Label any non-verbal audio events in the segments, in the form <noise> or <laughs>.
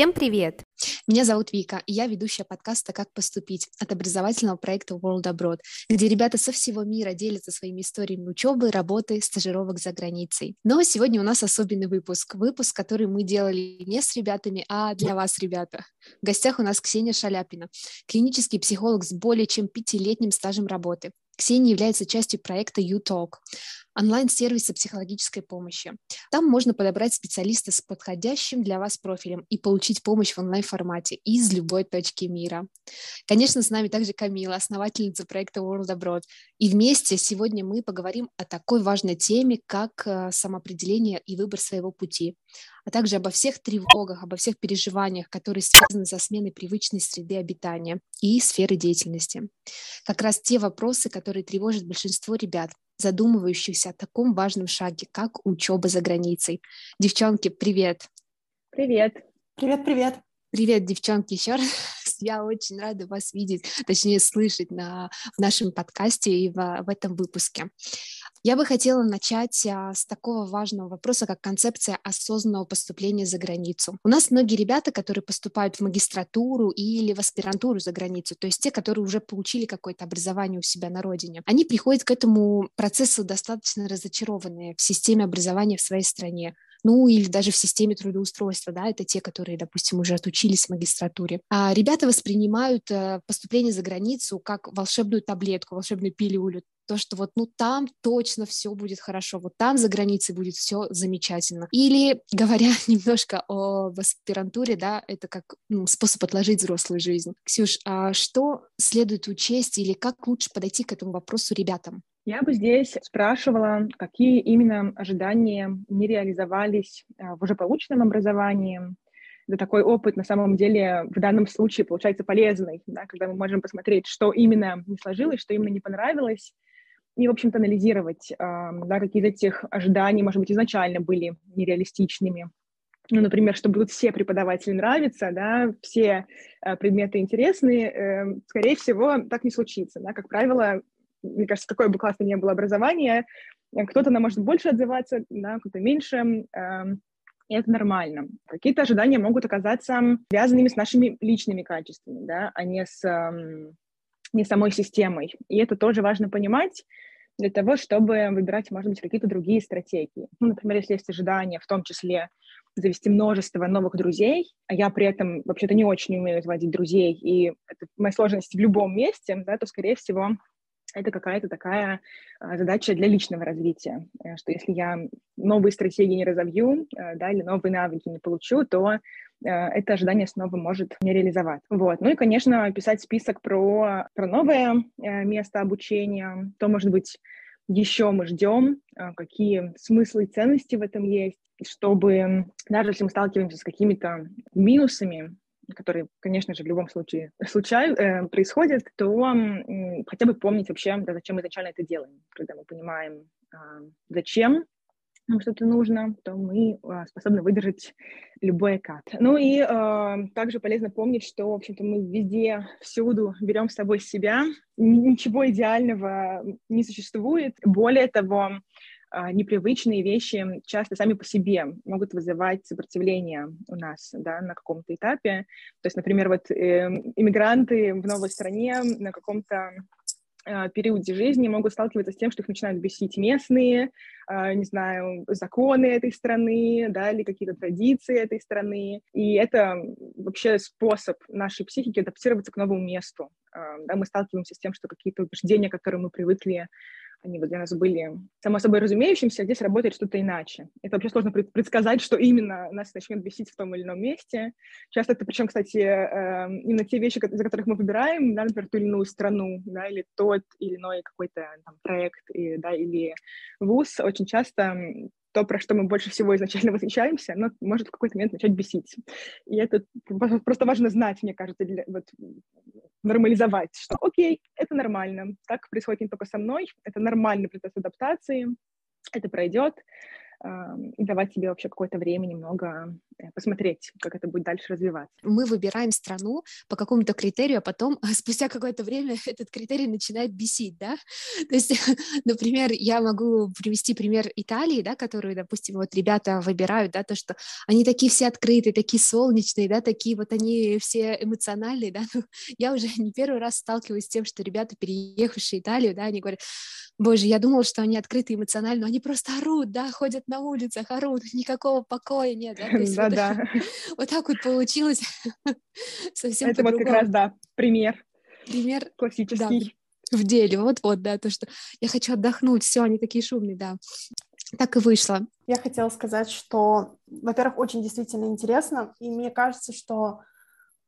Всем привет! Меня зовут Вика, и я ведущая подкаста «Как поступить» от образовательного проекта World Abroad, где ребята со всего мира делятся своими историями учебы, работы, стажировок за границей. Но сегодня у нас особенный выпуск. Выпуск, который мы делали не с ребятами, а для вас, ребята. В гостях у нас Ксения Шаляпина, клинический психолог с более чем пятилетним стажем работы. Ксения является частью проекта UTalk, онлайн-сервиса психологической помощи. Там можно подобрать специалиста с подходящим для вас профилем и получить помощь в онлайн-формате из любой точки мира. Конечно, с нами также Камила, основательница проекта World Abroad. И вместе сегодня мы поговорим о такой важной теме, как э, самоопределение и выбор своего пути, а также обо всех тревогах, обо всех переживаниях, которые связаны со сменой привычной среды обитания и сферы деятельности. Как раз те вопросы, которые тревожат большинство ребят, задумывающихся о таком важном шаге, как учеба за границей. Девчонки, привет! Привет! Привет-привет! Привет, девчонки, еще раз. Я очень рада вас видеть, точнее слышать на, в нашем подкасте и в, в этом выпуске. Я бы хотела начать а, с такого важного вопроса, как концепция осознанного поступления за границу. У нас многие ребята, которые поступают в магистратуру или в аспирантуру за границу, то есть те, которые уже получили какое-то образование у себя на родине, они приходят к этому процессу достаточно разочарованные в системе образования в своей стране ну или даже в системе трудоустройства, да, это те, которые, допустим, уже отучились в магистратуре. А ребята воспринимают э, поступление за границу как волшебную таблетку, волшебную пилюлю, то, что вот, ну, там точно все будет хорошо, вот там за границей будет все замечательно. Или, <laughs> говоря <laughs> немножко о аспирантуре, да, это как ну, способ отложить взрослую жизнь. Ксюш, а что следует учесть или как лучше подойти к этому вопросу ребятам? Я бы здесь спрашивала, какие именно ожидания не реализовались а, в уже полученном образовании. Да такой опыт на самом деле в данном случае получается полезный, да, когда мы можем посмотреть, что именно не сложилось, что именно не понравилось, и, в общем-то, анализировать, да, какие из этих ожиданий, может быть, изначально были нереалистичными. Ну, например, что будут все преподаватели нравиться, да, все э, предметы интересные, э, скорее всего, так не случится. Да. Как правило, мне кажется, какое бы классное ни было образование, э, кто-то нам может больше отзываться, да, кто-то меньше, э, и это нормально. Какие-то ожидания могут оказаться связанными с нашими личными качествами, да, а не с э, не самой системой. И это тоже важно понимать для того, чтобы выбирать, может быть, какие-то другие стратегии. Ну, например, если есть ожидание, в том числе завести множество новых друзей, а я при этом вообще-то не очень умею заводить друзей, и это моя сложность в любом месте, да, то, скорее всего, это какая-то такая а, задача для личного развития, э, что если я новые стратегии не разовью, э, да, или новые навыки не получу, то э, это ожидание снова может не реализовать. Вот. Ну и, конечно, писать список про, про новое место обучения, то, может быть, еще мы ждем, какие смыслы и ценности в этом есть, чтобы даже если мы сталкиваемся с какими-то минусами, которые, конечно же, в любом случае случают, э, происходят, то э, хотя бы помнить вообще, да, зачем мы изначально это делаем. Когда мы понимаем, э, зачем нам что-то нужно, то мы э, способны выдержать любой кат. Ну и э, также полезно помнить, что, в общем-то, мы везде, всюду берем с собой себя. Ничего идеального не существует. Более того, непривычные вещи часто сами по себе могут вызывать сопротивление у нас да, на каком-то этапе. То есть, например, вот э, иммигранты в новой стране на каком-то а, периоде жизни могут сталкиваться с тем, что их начинают бесить местные, э, не знаю, законы этой страны, да, или какие-то традиции этой страны. И это вообще способ нашей психики адаптироваться к новому месту. Да, мы сталкиваемся с тем, что какие-то убеждения, к которым мы привыкли они вот для нас были само собой разумеющимся, а здесь работает что-то иначе. Это вообще сложно предсказать, что именно нас начнет бесить в том или ином месте. Часто это, причем, кстати, эм, именно те вещи, за которых мы выбираем, да, например, ту или иную страну, да, или тот или иной какой-то там проект, и, да, или вуз, очень часто то, про что мы больше всего изначально <laughs> восхищаемся, оно может в какой-то момент начать бесить. И это просто важно знать, мне кажется, для, вот, нормализовать, что окей, это нормально, так происходит не только со мной, это нормальный процесс адаптации, это пройдет, и давать себе вообще какое-то время немного посмотреть, как это будет дальше развиваться. Мы выбираем страну по какому-то критерию, а потом <laughs> спустя какое-то время <laughs> этот критерий начинает бесить, да? <laughs> То есть, например, я могу привести пример Италии, да, которую, допустим, вот ребята выбирают, да, то, что они такие все открытые, такие солнечные, да, такие вот они все эмоциональные, да, ну, я уже не первый раз сталкиваюсь с тем, что ребята, переехавшие в Италию, да, они говорят, боже, я думала, что они открыты эмоционально, но они просто орут, да, ходят на улицах, орут, <laughs> никакого покоя нет, да, да, вот, да. <laughs> вот так вот получилось <laughs> совсем Это вот как раз, да, пример. Пример классический. Да, в деле, вот-вот, да, то, что я хочу отдохнуть, все, они такие шумные, да. Так и вышло. Я хотела сказать, что, во-первых, очень действительно интересно, и мне кажется, что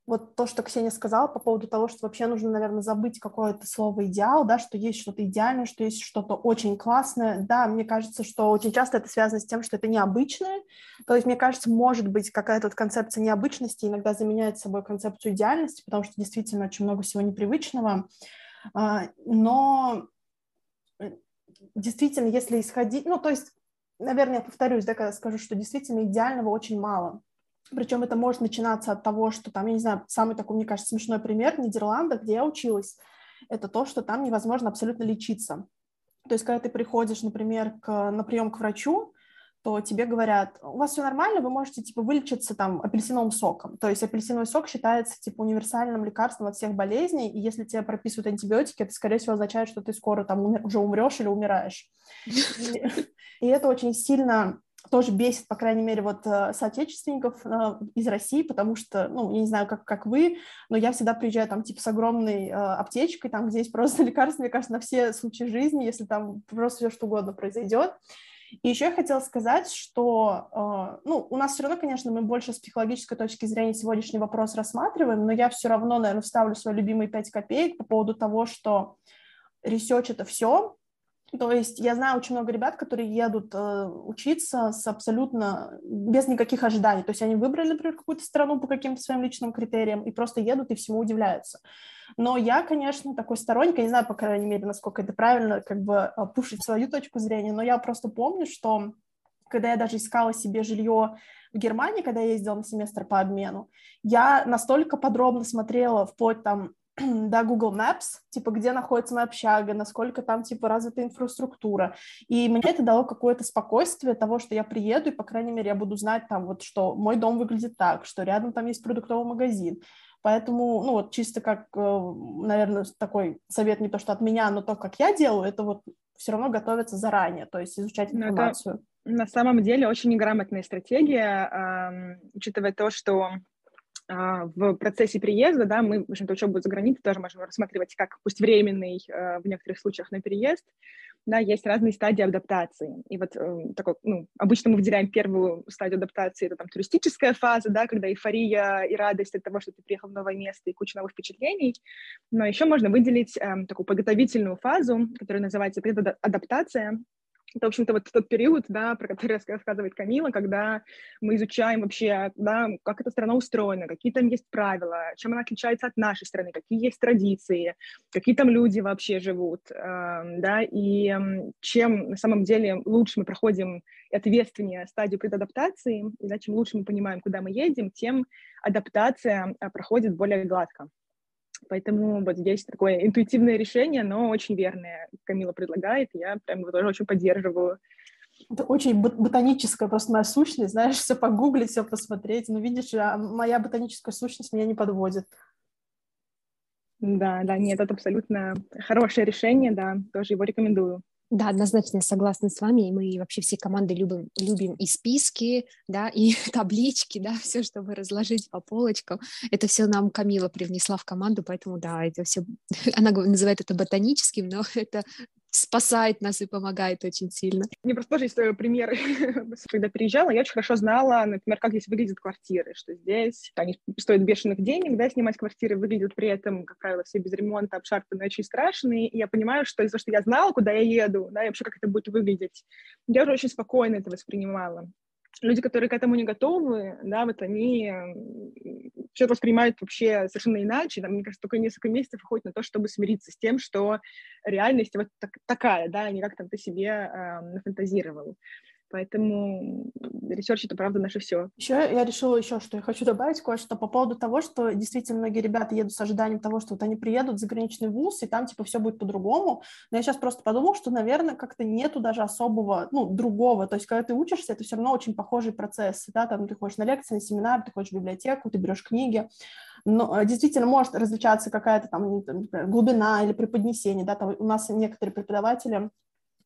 вот то, что Ксения сказала по поводу того, что вообще нужно, наверное, забыть какое-то слово «идеал», да, что есть что-то идеальное, что есть что-то очень классное. Да, мне кажется, что очень часто это связано с тем, что это необычное. То есть, мне кажется, может быть, какая-то концепция необычности иногда заменяет собой концепцию идеальности, потому что действительно очень много всего непривычного. А, но э, действительно, если исходить... Ну, то есть, наверное, я повторюсь, да, когда скажу, что действительно идеального очень мало. Причем это может начинаться от того, что там, я не знаю, самый такой, мне кажется, смешной пример в Нидерландах, где я училась, это то, что там невозможно абсолютно лечиться. То есть, когда ты приходишь, например, к, на прием к врачу, то тебе говорят, у вас все нормально, вы можете, типа, вылечиться там апельсиновым соком. То есть апельсиновый сок считается, типа, универсальным лекарством от всех болезней, и если тебе прописывают антибиотики, это, скорее всего, означает, что ты скоро там уже умрешь или умираешь. И это очень сильно тоже бесит, по крайней мере, вот э, соотечественников э, из России, потому что, ну, я не знаю, как, как вы, но я всегда приезжаю там, типа, с огромной э, аптечкой, там, где есть просто <laughs> лекарства, мне кажется, на все случаи жизни, если там просто все что угодно произойдет. И еще я хотела сказать, что, э, ну, у нас все равно, конечно, мы больше с психологической точки зрения сегодняшний вопрос рассматриваем, но я все равно, наверное, вставлю свои любимые пять копеек по поводу того, что ресерч — это все, то есть я знаю очень много ребят, которые едут э, учиться с абсолютно без никаких ожиданий. То есть они выбрали, например, какую-то страну по каким-то своим личным критериям и просто едут и всему удивляются. Но я, конечно, такой сторонник, я не знаю, по крайней мере, насколько это правильно, как бы э, пушить свою точку зрения, но я просто помню, что когда я даже искала себе жилье в Германии, когда я ездила на семестр по обмену, я настолько подробно смотрела вплоть там <clears throat> да, Google Maps, типа, где находится моя общага, насколько там, типа, развита инфраструктура. И мне это дало какое-то спокойствие того, что я приеду, и, по крайней мере, я буду знать там вот, что мой дом выглядит так, что рядом там есть продуктовый магазин. Поэтому, ну, вот чисто как, э, наверное, такой совет не то, что от меня, но то, как я делаю, это вот все равно готовиться заранее, то есть изучать информацию. Это на самом деле очень неграмотная стратегия, учитывая то, что в процессе приезда, да, мы, в общем-то, учебу за границей тоже можем рассматривать как, пусть временный, э, в некоторых случаях, на переезд, да, есть разные стадии адаптации. И вот э, такой, ну, обычно мы выделяем первую стадию адаптации, это там туристическая фаза, да, когда эйфория и радость от того, что ты приехал в новое место и куча новых впечатлений. Но еще можно выделить э, такую подготовительную фазу, которая называется предадаптация, это, в общем-то, вот тот период, да, про который рассказывает Камила, когда мы изучаем вообще, да, как эта страна устроена, какие там есть правила, чем она отличается от нашей страны, какие есть традиции, какие там люди вообще живут, э, да, и чем на самом деле лучше мы проходим ответственнее стадию предадаптации, и да, чем лучше мы понимаем, куда мы едем, тем адаптация а, проходит более гладко. Поэтому вот здесь такое интуитивное решение, но очень верное Камила предлагает, я прям его тоже очень поддерживаю. Это очень ботаническая просто моя сущность, знаешь, все погуглить, все посмотреть. Но видишь, а моя ботаническая сущность меня не подводит. Да, да, нет, это абсолютно хорошее решение, да, тоже его рекомендую. Да, однозначно я согласна с вами, и мы вообще все команды любим, любим и списки, да, и <laughs> таблички, да, все, чтобы разложить по полочкам. Это все нам Камила привнесла в команду, поэтому, да, это все, <laughs> она называет это ботаническим, но <laughs> это спасает нас и помогает очень сильно. Мне просто тоже есть пример. <laughs> Когда переезжала, я очень хорошо знала, например, как здесь выглядят квартиры, что здесь они стоят бешеных денег, да, снимать квартиры выглядят при этом, как правило, все без ремонта, обшарпанные, очень страшные, и я понимаю, что из-за того, что я знала, куда я еду, да, и вообще, как это будет выглядеть, я уже очень спокойно это воспринимала люди, которые к этому не готовы, да, вот они все это воспринимают вообще совершенно иначе. Там, мне кажется, только несколько месяцев уходит на то, чтобы смириться с тем, что реальность вот так, такая, да, не как там ты себе э, нафантазировал. Поэтому research — это, правда, наше все. Еще я решила еще, что я хочу добавить кое-что по поводу того, что действительно многие ребята едут с ожиданием того, что вот они приедут в заграничный вуз, и там типа все будет по-другому. Но я сейчас просто подумала, что, наверное, как-то нету даже особого, ну, другого. То есть, когда ты учишься, это все равно очень похожий процесс. Да? Там ты ходишь на лекции, на семинар, ты ходишь в библиотеку, ты берешь книги. Но э, действительно может различаться какая-то там глубина или преподнесение. Да? Там у нас некоторые преподаватели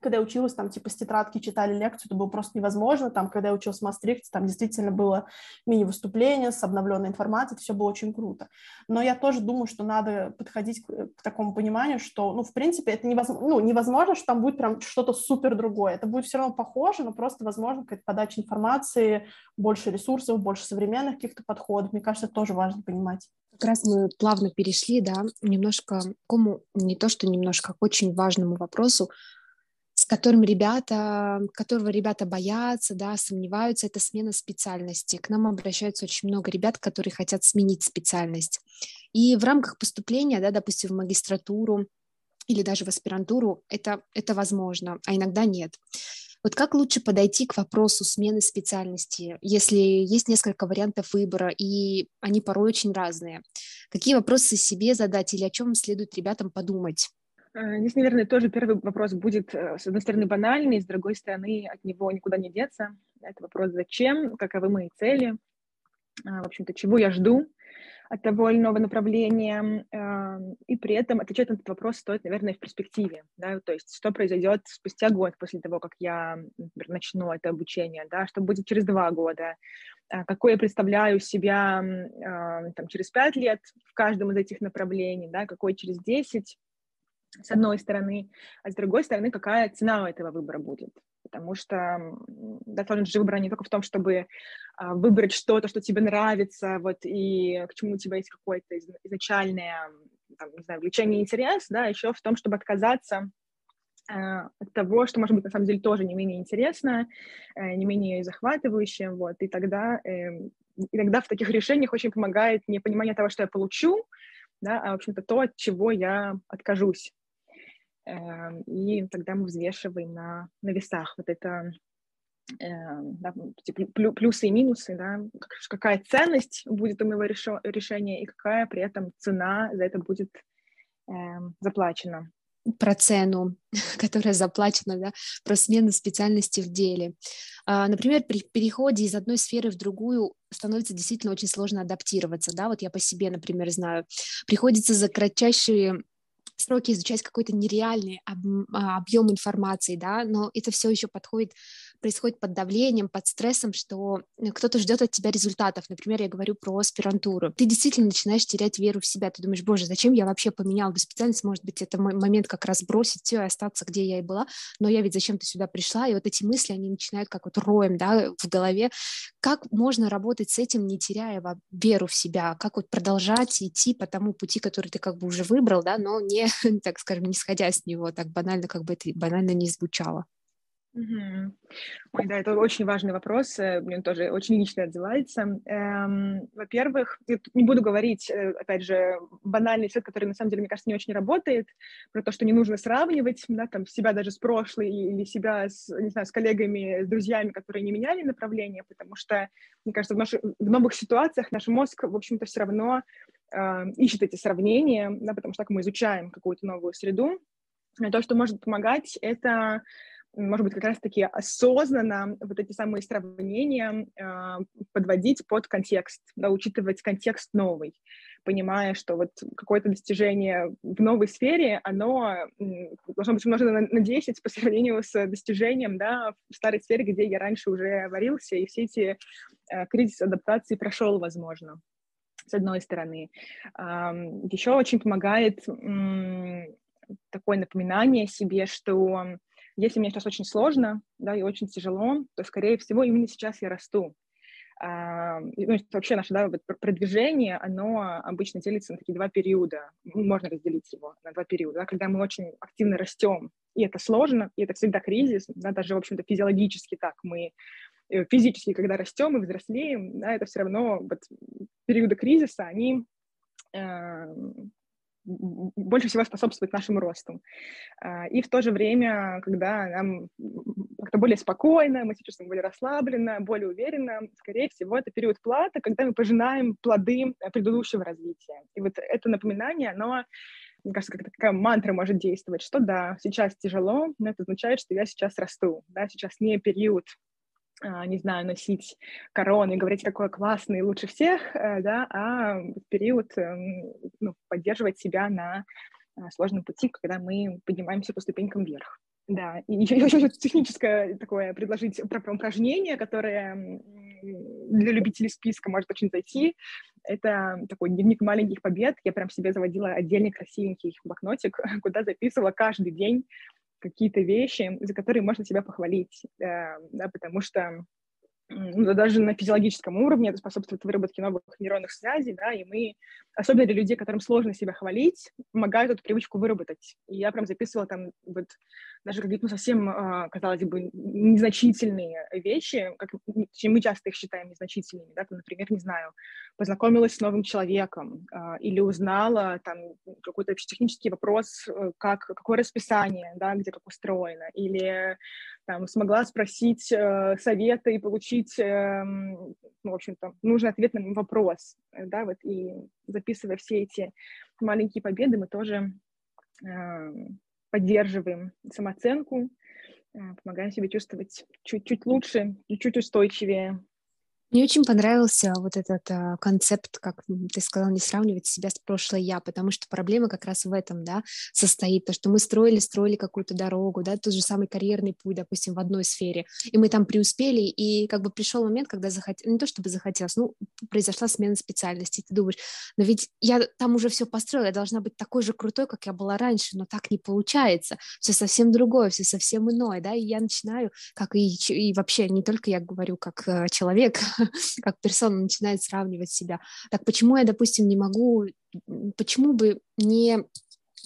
когда я училась, там, типа, с тетрадки читали лекцию, это было просто невозможно. Там, когда я училась в Мастрихте, там действительно было мини-выступление с обновленной информацией, это все было очень круто. Но я тоже думаю, что надо подходить к, к такому пониманию, что, ну, в принципе, это невозможно, ну, невозможно, что там будет прям что-то супер другое. Это будет все равно похоже, но просто, возможно, какая-то подача информации, больше ресурсов, больше современных каких-то подходов. Мне кажется, это тоже важно понимать. Как раз мы плавно перешли, да, немножко к такому, не то что немножко, к очень важному вопросу, которым ребята, которого ребята боятся, да, сомневаются, это смена специальности. К нам обращаются очень много ребят, которые хотят сменить специальность. И в рамках поступления, да, допустим, в магистратуру или даже в аспирантуру, это, это возможно, а иногда нет. Вот как лучше подойти к вопросу смены специальности, если есть несколько вариантов выбора, и они порой очень разные? Какие вопросы себе задать или о чем следует ребятам подумать? Э, здесь, наверное, тоже первый вопрос будет, э, с одной стороны, банальный, с другой стороны, от него никуда не деться. Это вопрос «зачем?», каковы мои цели, а, в общем-то, чего я жду от того или иного направления, и при этом отвечать на этот вопрос стоит, наверное, в перспективе, да, то есть что произойдет спустя год после того, как я например, начну это обучение, да, что будет через два года, а, какой я представляю себя а, там, через пять лет в каждом из этих направлений, да, какой через десять, с одной стороны, а с другой стороны, какая цена у этого выбора будет. Потому что достаточно же выбора не только в том, чтобы а, выбрать что-то, что тебе нравится, вот, и к чему у тебя есть какое-то изначальное, там, не знаю, влечение, интерес, да, еще в том, чтобы отказаться а, от того, что, может быть, на самом деле тоже не менее интересно, э, не менее захватывающе, вот, и тогда, эм, и тогда в таких решениях очень помогает не понимание того, что я получу, да, а, в общем-то, то, от чего я откажусь. Эм, и тогда мы взвешиваем на, на весах вот это эм, да, плюсы и минусы, да, какая ценность будет у моего решения и какая при этом цена за это будет э, заплачена. Про цену, <laughs> которая заплачена, да, про смену специальности в деле. А, например, при переходе из одной сферы в другую становится действительно очень сложно адаптироваться, да, вот я по себе, например, знаю, приходится за кратчайшие сроки изучать какой-то нереальный а, объем информации, да, но это все еще подходит происходит под давлением, под стрессом, что э, кто-то ждет от тебя результатов. Например, я говорю про аспирантуру. Ты действительно начинаешь терять веру в себя. Ты думаешь, боже, зачем я вообще поменял бы специальность? Может быть, это мой момент как раз бросить все и остаться, где я и была. Но я ведь зачем-то сюда пришла. И вот эти мысли, они начинают как вот роем да, в голове. Как можно работать с этим, не теряя веру в себя? Как вот продолжать идти по тому пути, который ты как бы уже выбрал, да, но не, <laughs> так скажем, не сходя с него, так банально, как бы это банально не звучало. Угу. Ой, да, это очень важный вопрос, э, мне он тоже очень лично отзывается. Эм, во-первых, не буду говорить, э, опять же, банальный цвет, который на самом деле, мне кажется, не очень работает, про то, что не нужно сравнивать, да, там, себя даже с прошлой или себя с, не знаю, с коллегами, с друзьями, которые не меняли направление, потому что, мне кажется, в, наших, в новых ситуациях наш мозг, в общем-то, все равно э, ищет эти сравнения, да, потому что так мы изучаем какую-то новую среду. То, что может помогать, это может быть, как раз-таки осознанно вот эти самые сравнения э, подводить под контекст, да, учитывать контекст новый, понимая, что вот какое-то достижение в новой сфере, оно должно быть умножено на, на 10 по сравнению с достижением да, в старой сфере, где я раньше уже варился, и все эти э, кризисы адаптации прошел, возможно, с одной стороны. Э, еще очень помогает такое напоминание себе, что если мне сейчас очень сложно, да, и очень тяжело, то, скорее всего, именно сейчас я расту. А, ну, вообще наше да, продвижение, оно обычно делится на такие два периода. Можно разделить его на два периода. Да, когда мы очень активно растем, и это сложно, и это всегда кризис, да, даже, в общем-то, физиологически так. Мы э, физически, когда растем и взрослеем, да, это все равно вот, периоды кризиса, они э, больше всего способствует нашему росту. А, и в то же время, когда нам как-то более спокойно, мы чувствуем более расслабленно, более уверенно, скорее всего, это период платы, когда мы пожинаем плоды предыдущего развития. И вот это напоминание, оно мне кажется, как такая мантра может действовать, что да, сейчас тяжело, но это означает, что я сейчас расту, да, сейчас не период не знаю, носить короны и говорить, какой классный, лучше всех, э, да, а период эм, ну, поддерживать себя на а, сложном пути, когда мы поднимаемся по ступенькам вверх. Да, и <laughs> еще, еще техническое такое предложить упражнение, которое для любителей списка может очень зайти. Это такой дневник маленьких побед. Я прям себе заводила отдельный красивенький блокнотик, <laughs> куда записывала каждый день какие-то вещи, за которые можно себя похвалить, э, да, потому что ну, даже на физиологическом уровне это способствует выработке новых нейронных связей, да, и мы, особенно для людей, которым сложно себя хвалить, помогают эту привычку выработать. И я прям записывала там вот даже какие-то ну, совсем, а, казалось бы, незначительные вещи, как мы часто их считаем незначительными, да, там, например, не знаю, познакомилась с новым человеком э, или узнала там какой-то технический вопрос, э, как, какое расписание, да, где как устроено, или там, смогла спросить э, совета и получить, э, ну, в общем-то, нужный ответ на вопрос, да, вот, и записывая все эти маленькие победы, мы тоже э, поддерживаем самооценку, э, помогаем себе чувствовать чуть-чуть лучше, чуть-чуть устойчивее, мне очень понравился вот этот а, концепт, как ты сказал, не сравнивать себя с прошлой я, потому что проблема как раз в этом, да, состоит, то, что мы строили, строили какую-то дорогу, да, тот же самый карьерный путь, допустим, в одной сфере, и мы там преуспели, и как бы пришел момент, когда захотелось, не то чтобы захотелось, ну, произошла смена специальности, ты думаешь, но ведь я там уже все построила, я должна быть такой же крутой, как я была раньше, но так не получается, все совсем другое, все совсем иное, да, и я начинаю, как и, и вообще не только я говорю как э, человек, <laughs> <laughs> как персона начинает сравнивать себя. Так почему я, допустим, не могу, почему бы не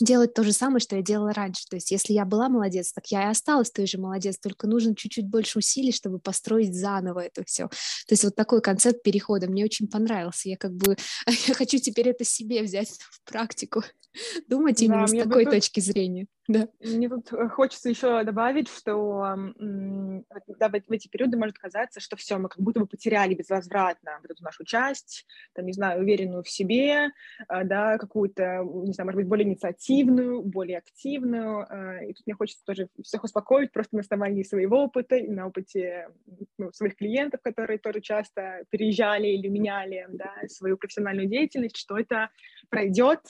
делать то же самое, что я делала раньше. То есть если я была молодец, так я и осталась той же молодец, только нужно чуть-чуть больше усилий, чтобы построить заново это все. То есть вот такой концепт перехода мне очень понравился. Я как бы <laughs> я хочу теперь это себе взять в практику, <laughs> думать именно да, с такой бы... точки зрения. Да. Мне тут э, хочется еще добавить, что да, в эти периоды может казаться, что все, мы как будто бы потеряли безвозвратно вот эту нашу часть, там, не знаю, уверенную в себе, а, да, какую-то, не знаю, может быть, более инициативную, более активную. А, и тут мне хочется тоже всех успокоить просто на основании своего опыта и на опыте ну, своих клиентов, которые тоже часто переезжали или меняли да, свою профессиональную деятельность, что это пройдет,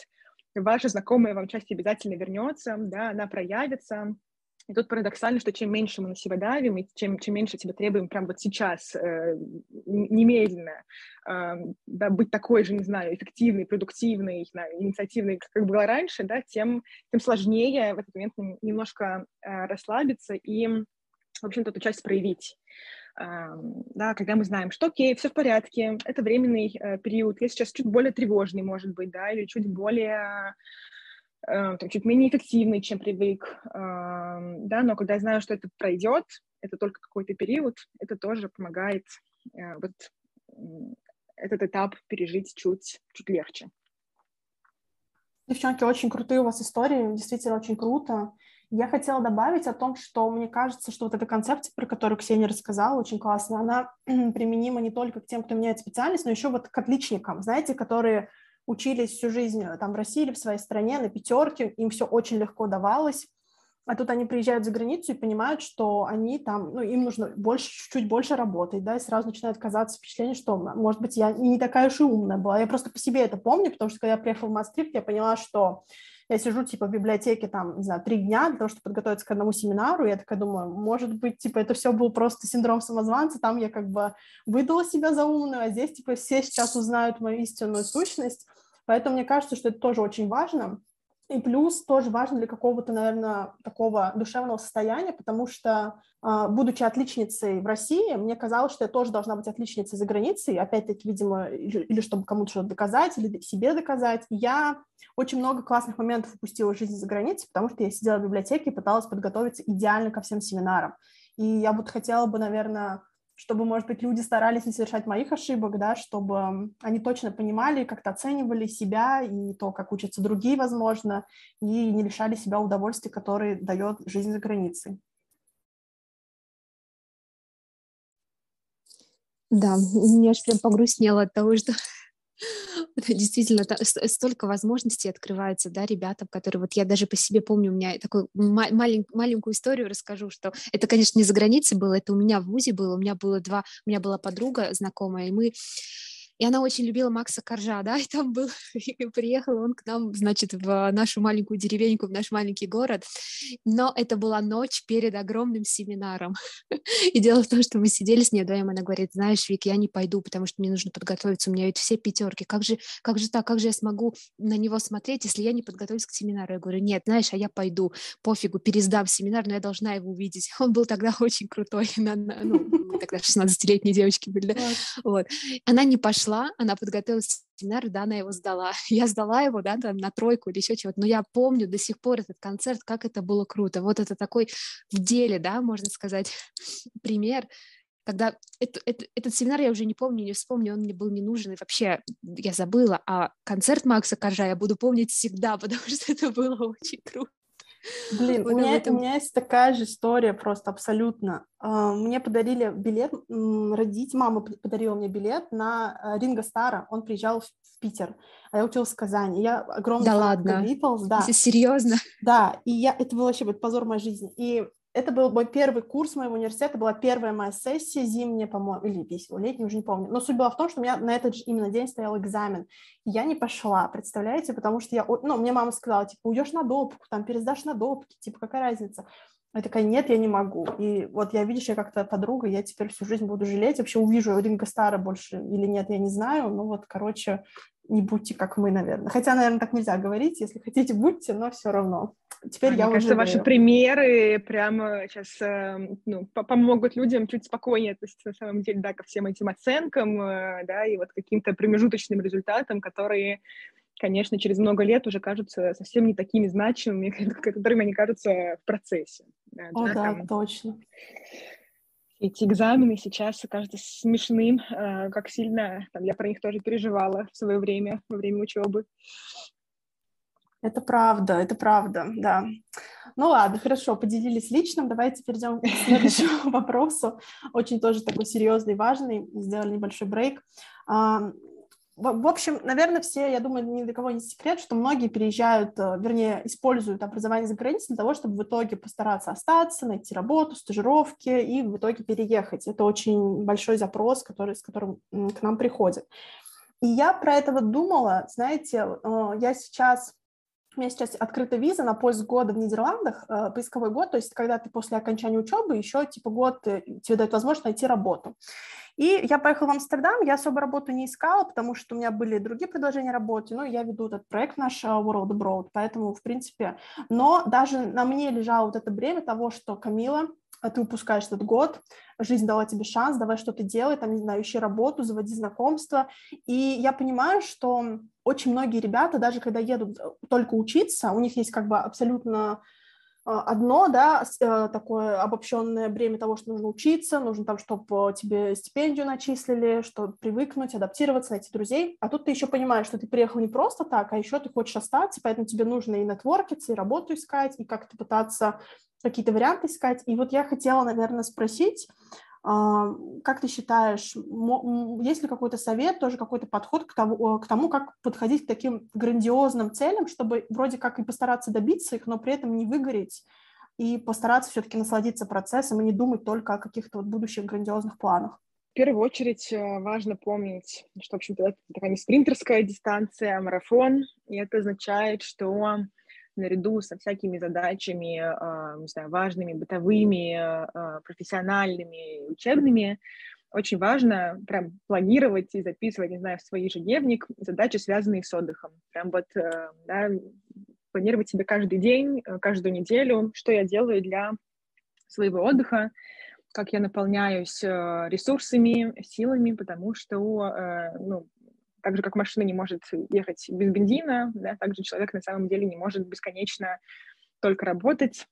ваша знакомая вам часть обязательно вернется, да, она проявится. И тут парадоксально, что чем меньше мы на себя давим, и чем, чем меньше тебя требуем прямо вот сейчас, э, немедленно, э, да, быть такой же, не знаю, эффективной, продуктивной, знаю, инициативной, как было раньше, да, тем, тем сложнее в этот момент немножко э, расслабиться и, в общем-то, эту часть проявить. Да, когда мы знаем, что окей, все в порядке, это временный э, период, я сейчас чуть более тревожный, может быть, да, или чуть более, э, там, чуть менее эффективный, чем привык, э, да, но когда я знаю, что это пройдет, это только какой-то период, это тоже помогает э, вот этот этап пережить чуть, чуть легче. Девчонки, очень крутые у вас истории, действительно очень круто. Я хотела добавить о том, что мне кажется, что вот эта концепция, про которую Ксения рассказала, очень классная, она <clears throat> применима не только к тем, кто меняет специальность, но еще вот к отличникам, знаете, которые учились всю жизнь э, там в России или в своей стране на пятерке, им все очень легко давалось, а тут они приезжают за границу и понимают, что они там, ну, им нужно больше, чуть-чуть больше работать, да, и сразу начинает казаться впечатление, что, может быть, я не такая уж и умная была. Я просто по себе это помню, потому что когда я приехала в Мастрихт, я поняла, что я сижу, типа, в библиотеке, там, не знаю, три дня для того, чтобы подготовиться к одному семинару, я такая думаю, может быть, типа, это все был просто синдром самозванца, там я как бы выдала себя за умную, а здесь, типа, все сейчас узнают мою истинную сущность, поэтому мне кажется, что это тоже очень важно, и плюс тоже важно для какого-то, наверное, такого душевного состояния, потому что, а, будучи отличницей в России, мне казалось, что я тоже должна быть отличницей за границей, опять-таки, видимо, или, или чтобы кому-то что-то доказать, или себе доказать. Я очень много классных моментов упустила в жизни за границей, потому что я сидела в библиотеке и пыталась подготовиться идеально ко всем семинарам. И я вот хотела бы, наверное, чтобы, может быть, люди старались не совершать моих ошибок, да, чтобы они точно понимали, как-то оценивали себя и то, как учатся другие, возможно, и не лишали себя удовольствия, которые дает жизнь за границей. Да, мне аж прям погрустнело от того, что <laughs> Действительно, столько возможностей открывается, да, ребятам, которые, вот я даже по себе помню, у меня такую малень, маленькую историю расскажу, что это, конечно, не за границей было, это у меня в ВУЗе было, у меня было два, у меня была подруга знакомая, и мы и она очень любила Макса Коржа, да, и там был, <laughs> и приехал он к нам, значит, в нашу маленькую деревеньку, в наш маленький город, но это была ночь перед огромным семинаром. <laughs> И дело в том, что мы сидели с ней вдвоем, она говорит, знаешь, Вик, я не пойду, потому что мне нужно подготовиться, у меня ведь все пятерки, как же, как же так, как же я смогу на него смотреть, если я не подготовлюсь к семинару? Я говорю, нет, знаешь, а я пойду, пофигу, пересдам семинар, но я должна его увидеть. <laughs> Он был тогда очень крутой, на, на, ну, тогда 16-летние девочки были, да? вот. Она не пошла, пришла, она подготовилась к семинару, да, она его сдала. <laughs> Я сдала его, да, там, на тройку или еще чего-то, но я помню до сих пор этот концерт, как это было круто. Вот это такой в деле, да, можно сказать, <laughs> пример, когда это, это, этот семинар я уже не помню, не вспомню, он мне был не нужен, и вообще я забыла, а концерт Макса Коржа я буду помнить всегда, <laughs> потому что это было очень круто. Блин, <laughs> у меня, этом... у меня есть такая же история просто абсолютно. А, мне подарили билет, родить, мама подарила мне билет на э, Ринга Стара, он приезжал в Питер, а я училась в Казани. Я огромный да ладно, Beatles, да. серьезно? Да, и я, это был вообще позор моей жизни. И это был мой первый курс моего университета, была первая моя сессия зимняя, по-моему, или летняя, уже не помню. Но суть была в том, что у меня на этот же именно день стоял экзамен. И я не пошла, представляете, потому что я, ну, мне мама сказала, типа, уйдешь на допку, там, пересдашь на допке, типа, какая разница? Я такая, нет, я не могу. И вот я, видишь, я как-то подруга, я теперь всю жизнь буду жалеть. Вообще увижу Ринга Стара больше или нет, я не знаю. Ну вот, короче, не будьте как мы, наверное. Хотя, наверное, так нельзя говорить. Если хотите, будьте, но все равно. Теперь а, я Мне кажется, ваши примеры прямо сейчас э, ну, помогут людям чуть спокойнее относиться на самом деле, да, ко всем этим оценкам, э, да, и вот каким-то промежуточным результатам, которые, конечно, через много лет уже кажутся совсем не такими значимыми, <laughs> которыми они кажутся в процессе. О, да, да точно эти экзамены сейчас кажется смешным, э, как сильно там, я про них тоже переживала в свое время, во время учебы. Это правда, это правда, да. Ну ладно, хорошо, поделились личным. Давайте перейдем к <laughs> следующему вопросу. Очень тоже такой серьезный, важный. Сделали небольшой брейк. В общем, наверное, все, я думаю, ни для кого не секрет, что многие переезжают, э, вернее, используют образование за границей для того, чтобы в итоге постараться остаться, найти работу, стажировки и в итоге переехать. Это очень большой запрос, который, с которым к нам приходит. И я про это вот думала, знаете, э, я сейчас у меня сейчас открыта виза на поиск года в Нидерландах, э, поисковой год, то есть когда ты после окончания учебы еще типа год тебе дают возможность найти работу. И я поехала в Амстердам, я особо работу не искала, потому что у меня были другие предложения работы, ну, я веду этот проект наш э, World Abroad, поэтому, в принципе, но даже на мне лежало вот это бремя того, что Камила, а ты упускаешь этот год, жизнь дала тебе шанс, давай что-то делай, там, не знаю, ищи работу, заводи знакомства. И я понимаю, что очень многие ребята, даже когда едут э, только учиться, у них есть как бы абсолютно одно, да, э, такое обобщенное бремя того, что нужно учиться, нужно там, чтобы тебе стипендию начислили, чтобы привыкнуть, адаптироваться, найти друзей. А тут ты еще понимаешь, что ты приехал не просто так, а еще ты хочешь остаться, поэтому тебе нужно и нетворкиться, и работу искать, и как-то пытаться какие-то варианты искать. И вот я хотела, наверное, спросить, а, как ты считаешь, есть ли какой-то совет, тоже какой-то подход к тому, к тому, как подходить к таким грандиозным целям, чтобы вроде как и постараться добиться их, но при этом не выгореть и постараться все-таки насладиться процессом и не думать только о каких-то вот будущих грандиозных планах? В первую очередь э, важно помнить, что, в общем-то, это такая не спринтерская дистанция, а марафон, и это означает, что наряду со всякими задачами, а, не знаю, важными, бытовыми, а, профессиональными, учебными, очень важно прям планировать и записывать, не знаю, в свой ежедневник задачи, связанные с отдыхом. Прям вот, э, да, планировать себе каждый день, э, каждую неделю, что я делаю для своего отдыха, как я наполняюсь э, ресурсами, силами, потому что, ну, так же, как машина не может ехать без бензина, да, так же человек на самом деле не может бесконечно только работать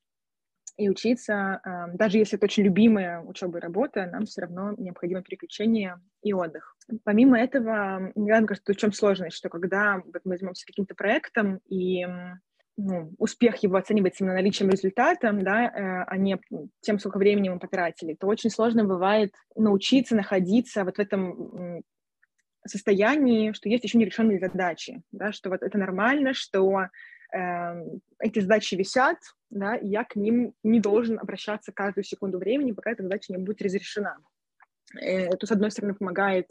и учиться, даже если это очень любимая учеба и работа, нам все равно необходимо переключение и отдых. Помимо этого, мне кажется, в чем сложность, что когда вот мы занимаемся каким-то проектом, и ну, успех его оценивается именно наличием результата, да, э, а не тем, сколько времени мы потратили, то очень сложно бывает научиться находиться вот в этом состоянии, что есть еще нерешенные задачи, да, что вот это нормально, что э, эти задачи висят, да, и я к ним не должен обращаться каждую секунду времени, пока эта задача не будет разрешена. Э, это, с одной стороны, помогает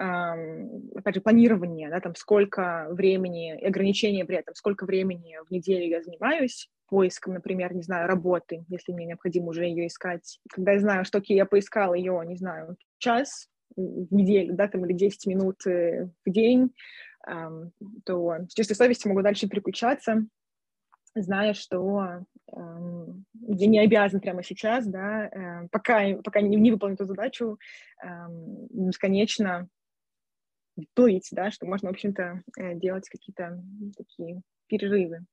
опять же, планирование, да, там, сколько времени, и ограничения при этом, сколько времени в неделю я занимаюсь поиском, например, не знаю, работы, если мне необходимо уже ее искать. Когда я знаю, что я поискала ее, не знаю, час в неделю, да, там, или 10 минут э, в день, то с чистой совестью могу дальше переключаться, зная, что я не обязан прямо сейчас, да, э, пока, пока не, не выполню эту задачу, бесконечно плыть, да, что можно, в общем-то, э, делать какие-то такие перерывы.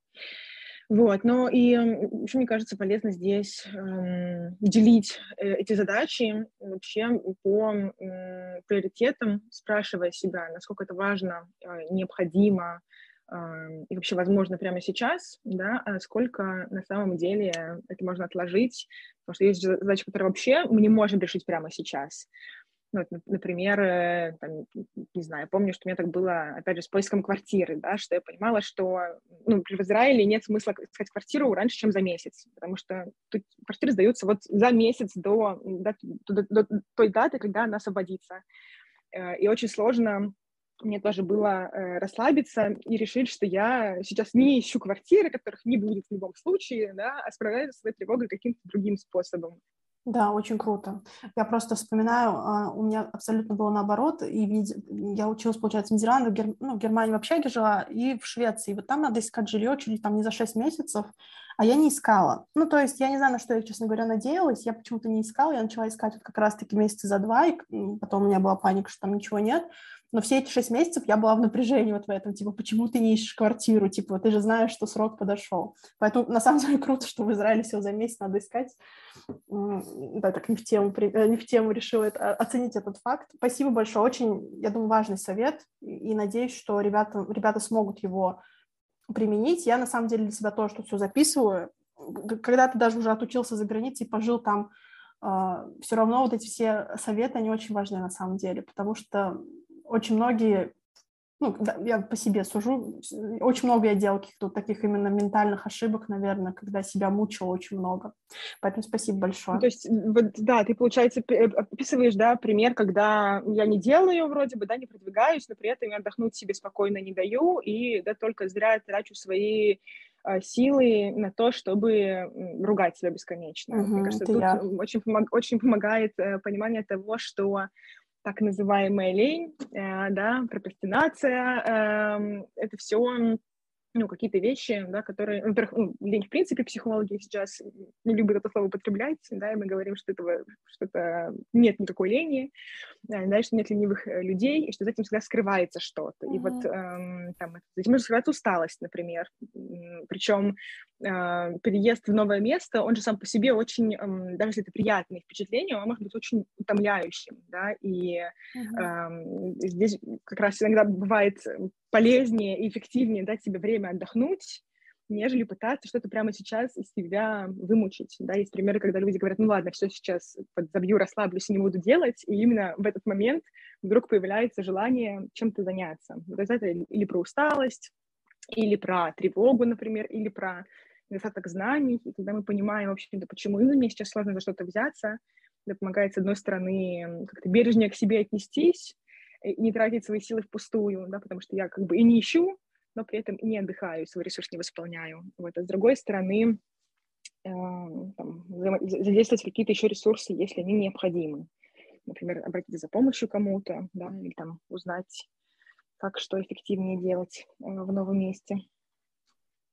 Вот, но и еще мне кажется полезно здесь эм, делить э, эти задачи вообще по э, приоритетам, спрашивая себя, насколько это важно, э, необходимо э, и вообще возможно прямо сейчас, да, а сколько на самом деле это можно отложить, потому что есть задачи, которые вообще мы не можем решить прямо сейчас. Ну, вот, например, э, там, не знаю, помню, что у меня так было, опять же, с поиском квартиры, да, что я понимала, что ну, в Израиле нет смысла искать квартиру раньше, чем за месяц, потому что тут квартиры сдаются вот за месяц до, до, до, до той даты, когда она освободится. Э, и очень сложно мне тоже было э, расслабиться и решить, что я сейчас не ищу квартиры, которых не будет в любом случае, да, а справляюсь с своей тревогой каким-то другим способом. Да, очень круто. Я просто вспоминаю, а, у меня абсолютно было наоборот, и я училась, получается, в Нидерландах, Гер... ну, в Германии в общаге жила, и в Швеции. Вот там надо искать жилье чуть ли там не за 6 месяцев, а я не искала. Ну, то есть я не знаю, на что я, честно говоря, надеялась, я почему-то не искала, я начала искать вот как раз-таки месяца за два, и потом у меня была паника, что там ничего нет. Но все эти шесть месяцев я была в напряжении вот в этом, типа, почему ты не ищешь квартиру, типа, ты же знаешь, что срок подошел. Поэтому, на самом деле, <laughs> круто, что в Израиле все за месяц надо искать. Да, так не в тему, э, не в тему решила это, а, оценить этот факт. Спасибо большое, очень, я думаю, важный совет, и надеюсь, что ребята, ребята смогут его применить. Я, на самом деле, для себя тоже тут все записываю. Когда ты даже уже отучился за границей, пожил там, а, все равно вот эти все советы, они очень важны на самом деле, потому что очень многие, ну, я по себе сужу, очень много я делал каких-то таких именно ментальных ошибок, наверное, когда себя мучила очень много. Поэтому спасибо большое. Ну, то есть, вот, да, ты, получается, э, описываешь, да, пример, когда я не делаю вроде бы, да, не продвигаюсь, но при этом я отдохнуть себе спокойно не даю, и, да, только зря трачу свои а, силы на то, чтобы ругать себя бесконечно. Угу, Мне кажется, тут я. очень, помог, очень помогает э, понимание того, что так называемая лень, э, да, прокрастинация, э, это все ну, какие-то вещи, да, которые, ну, во-первых, ну, лень, в принципе, психологи сейчас не любят это слово употреблять, да, и мы говорим, что этого, что это нет никакой лени, да, да, что нет ленивых э, людей, и что за этим всегда скрывается что-то. Mm-hmm. И вот эм, там, за этим может скрываться усталость, например. Причем э, переезд в новое место, он же сам по себе очень, даже если это приятное впечатление, он может быть очень утомляющим, да, и mm-hmm. э, здесь как раз иногда бывает полезнее и эффективнее дать себе время отдохнуть, нежели пытаться что-то прямо сейчас из себя вымучить. Да, есть примеры, когда люди говорят, ну ладно, все сейчас забью, расслаблюсь и не буду делать, и именно в этот момент вдруг появляется желание чем-то заняться. Вот это или про усталость, или про тревогу, например, или про недостаток знаний, и когда мы понимаем, в общем-то, почему именно мне сейчас сложно за что-то взяться, это помогает, с одной стороны, как-то бережнее к себе отнестись, и не тратить свои силы впустую, да, потому что я как бы и не ищу, но при этом и не отдыхаю, свой ресурс не восполняю. Вот. А с другой стороны, э, там, задействовать какие-то еще ресурсы, если они необходимы. Например, обратиться за помощью кому-то, да, или там узнать, как что эффективнее делать э, в новом месте.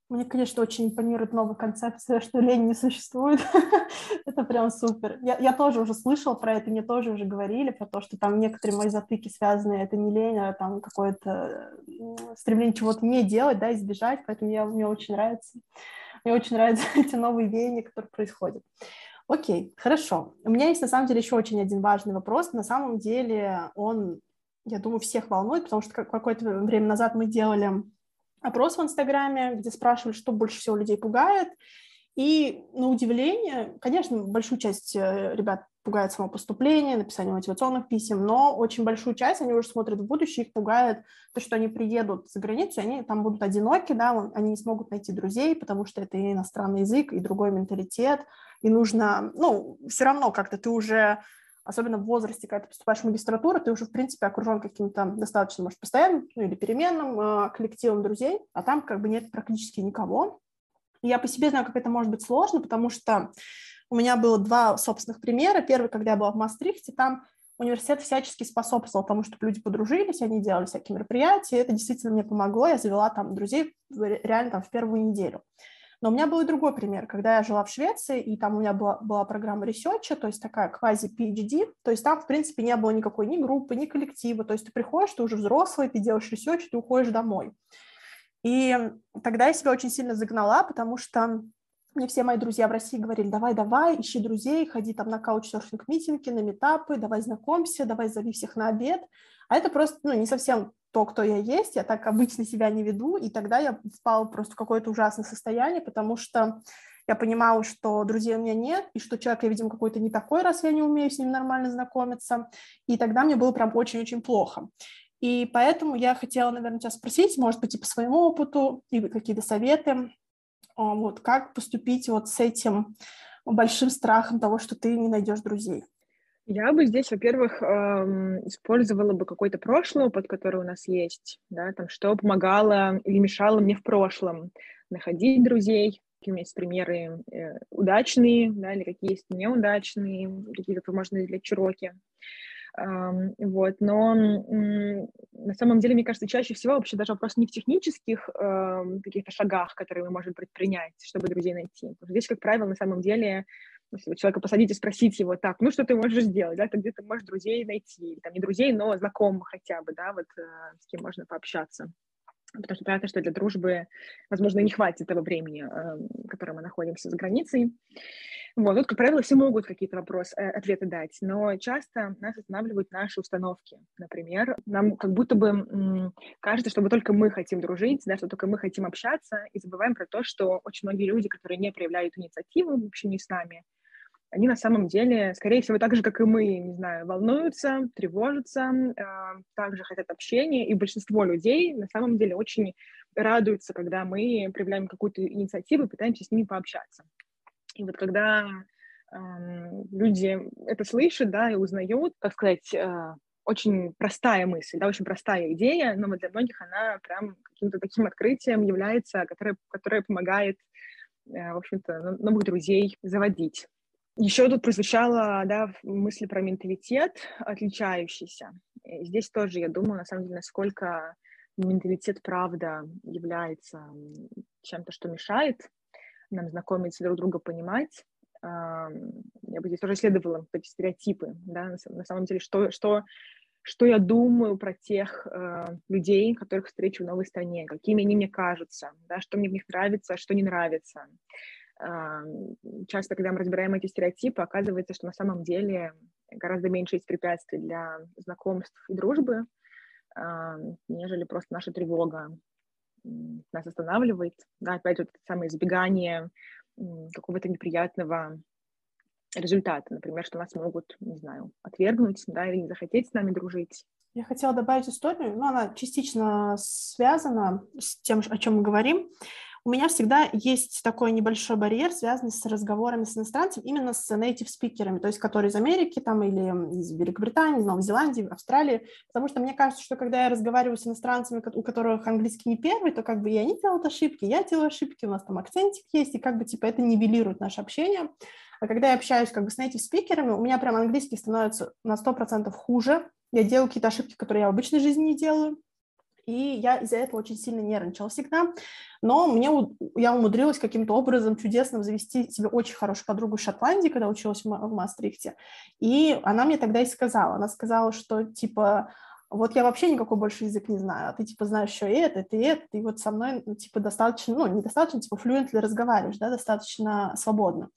Мне, конечно, очень импонирует новая концепция, что лень не существует. <laughs> это прям супер. Я, я тоже уже слышала про это, мне тоже уже говорили про то, что там некоторые мои затыки связаны, это не лень, а там какое-то стремление чего-то не делать, да, избежать, поэтому я, мне очень нравится. Мне очень нравятся <laughs> эти новые веяния, которые происходят. Окей, хорошо. У меня есть на самом деле еще очень один важный вопрос. На самом деле он, я думаю, всех волнует, потому что какое-то время назад мы делали опрос в Инстаграме, где спрашивали, что больше всего людей пугает. И на удивление, конечно, большую часть э, ребят пугает само поступление, написание мотивационных писем, но очень большую часть они уже смотрят в будущее, их пугает то, что они приедут за границу, они там будут одиноки, да, они не смогут найти друзей, потому что это и иностранный язык, и другой менталитет, и нужно, ну, все равно как-то ты уже особенно в возрасте, когда ты поступаешь в магистратуру, ты уже, в принципе, окружен каким-то достаточно, может, постоянным ну, или переменным э, коллективом друзей, а там как бы нет практически никого. И я по себе знаю, как это может быть сложно, потому что у меня было два собственных примера. Первый, когда я была в Мастрихте, там университет всячески способствовал тому, чтобы люди подружились, они делали всякие мероприятия, это действительно мне помогло, я завела там друзей реально там в первую неделю. Но у меня был и другой пример, когда я жила в Швеции, и там у меня была, была программа research а, то есть такая квази-PhD, то есть там, в принципе, не было никакой ни группы, ни коллектива, то есть ты приходишь, ты уже взрослый, ты делаешь research, ты уходишь домой. И тогда я себя очень сильно загнала, потому что мне все мои друзья в России говорили, давай, давай, ищи друзей, ходи там на каучсерфинг-митинги, на метапы, давай знакомься, давай зови всех на обед. А это просто ну, не совсем то, кто я есть, я так обычно себя не веду, и тогда я впала просто в какое-то ужасное состояние, потому что я понимала, что друзей у меня нет, и что человек, я, видимо, какой-то не такой, раз я не умею с ним нормально знакомиться, и тогда мне было прям очень-очень плохо. И поэтому я хотела, наверное, тебя спросить, может быть, и по своему опыту, и какие-то советы, а, вот как поступить вот с этим большим страхом того, что ты не найдешь друзей? Я бы здесь, во-первых, эм, использовала бы какой-то прошлый опыт, который у нас есть, да, там, что помогало или мешало мне в прошлом находить друзей, какие у меня есть примеры э, удачные, да, или какие есть неудачные, какие-то, можно извлечь уроки. Вот, но на самом деле, мне кажется, чаще всего вообще даже вопрос не в технических каких-то шагах, которые мы можем предпринять, чтобы друзей найти. Здесь, как правило, на самом деле, если вы человека посадить и спросить его, так, ну что ты можешь сделать, да, где-то можешь друзей найти, там не друзей, но знакомых хотя бы, да, вот э, с кем можно пообщаться. Потому что понятно, что для дружбы, возможно, не хватит этого времени, в котором мы находимся за границей. Вот, тут, как правило, все могут какие-то вопросы, э, ответы дать, но часто нас останавливают наши установки. Например, нам как будто бы кажется, что только мы хотим дружить, да, что только мы хотим общаться, и забываем про то, что очень многие люди, которые не проявляют инициативу в общении с нами, они на самом деле, скорее всего, так же, как и мы, не знаю, волнуются, тревожатся, э, также хотят общения, и большинство людей на самом деле очень радуются, когда мы проявляем какую-то инициативу пытаемся с ними пообщаться. И вот когда э, люди это слышат, да, и узнают, как сказать, э, очень простая мысль, да, очень простая идея, но вот для многих она прям каким-то таким открытием является, которое, которое помогает, э, в общем-то, новых друзей заводить. Еще тут прозвучала да, мысль про менталитет отличающийся. Здесь тоже, я думаю, на самом деле, насколько менталитет, правда, является чем-то, что мешает нам знакомиться друг друга, понимать. Я бы здесь тоже исследовала эти стереотипы, да, на самом деле, что, что, что я думаю про тех э, людей, которых встречу в новой стране, какими они мне кажутся, да, что мне в них нравится, что не нравится. Часто, когда мы разбираем эти стереотипы, оказывается, что на самом деле гораздо меньше есть препятствий для знакомств и дружбы, нежели просто наша тревога нас останавливает. Да, опять это самое избегание какого-то неприятного результата. Например, что нас могут, не знаю, отвергнуть, да, или не захотеть с нами дружить. Я хотела добавить историю, но она частично связана с тем, о чем мы говорим у меня всегда есть такой небольшой барьер, связанный с разговорами с иностранцем, именно с native спикерами, то есть которые из Америки там, или из Великобритании, из Новой Зеландии, Австралии, потому что мне кажется, что когда я разговариваю с иностранцами, у которых английский не первый, то как бы и они делают ошибки, я делаю ошибки, у нас там акцентик есть, и как бы типа это нивелирует наше общение. А когда я общаюсь как бы с native спикерами, у меня прям английский становится на 100% хуже, я делаю какие-то ошибки, которые я в обычной жизни не делаю, и я из-за этого очень сильно нервничала всегда. Но мне, я умудрилась каким-то образом чудесным завести себе очень хорошую подругу из Шотландии, когда училась в, в Мастрихте. И она мне тогда и сказала, она сказала, что типа вот я вообще никакой больше язык не знаю, а ты, типа, знаешь еще это, и это, и вот со мной, ну, типа, достаточно, ну, недостаточно, типа, fluently разговариваешь, да, достаточно свободно.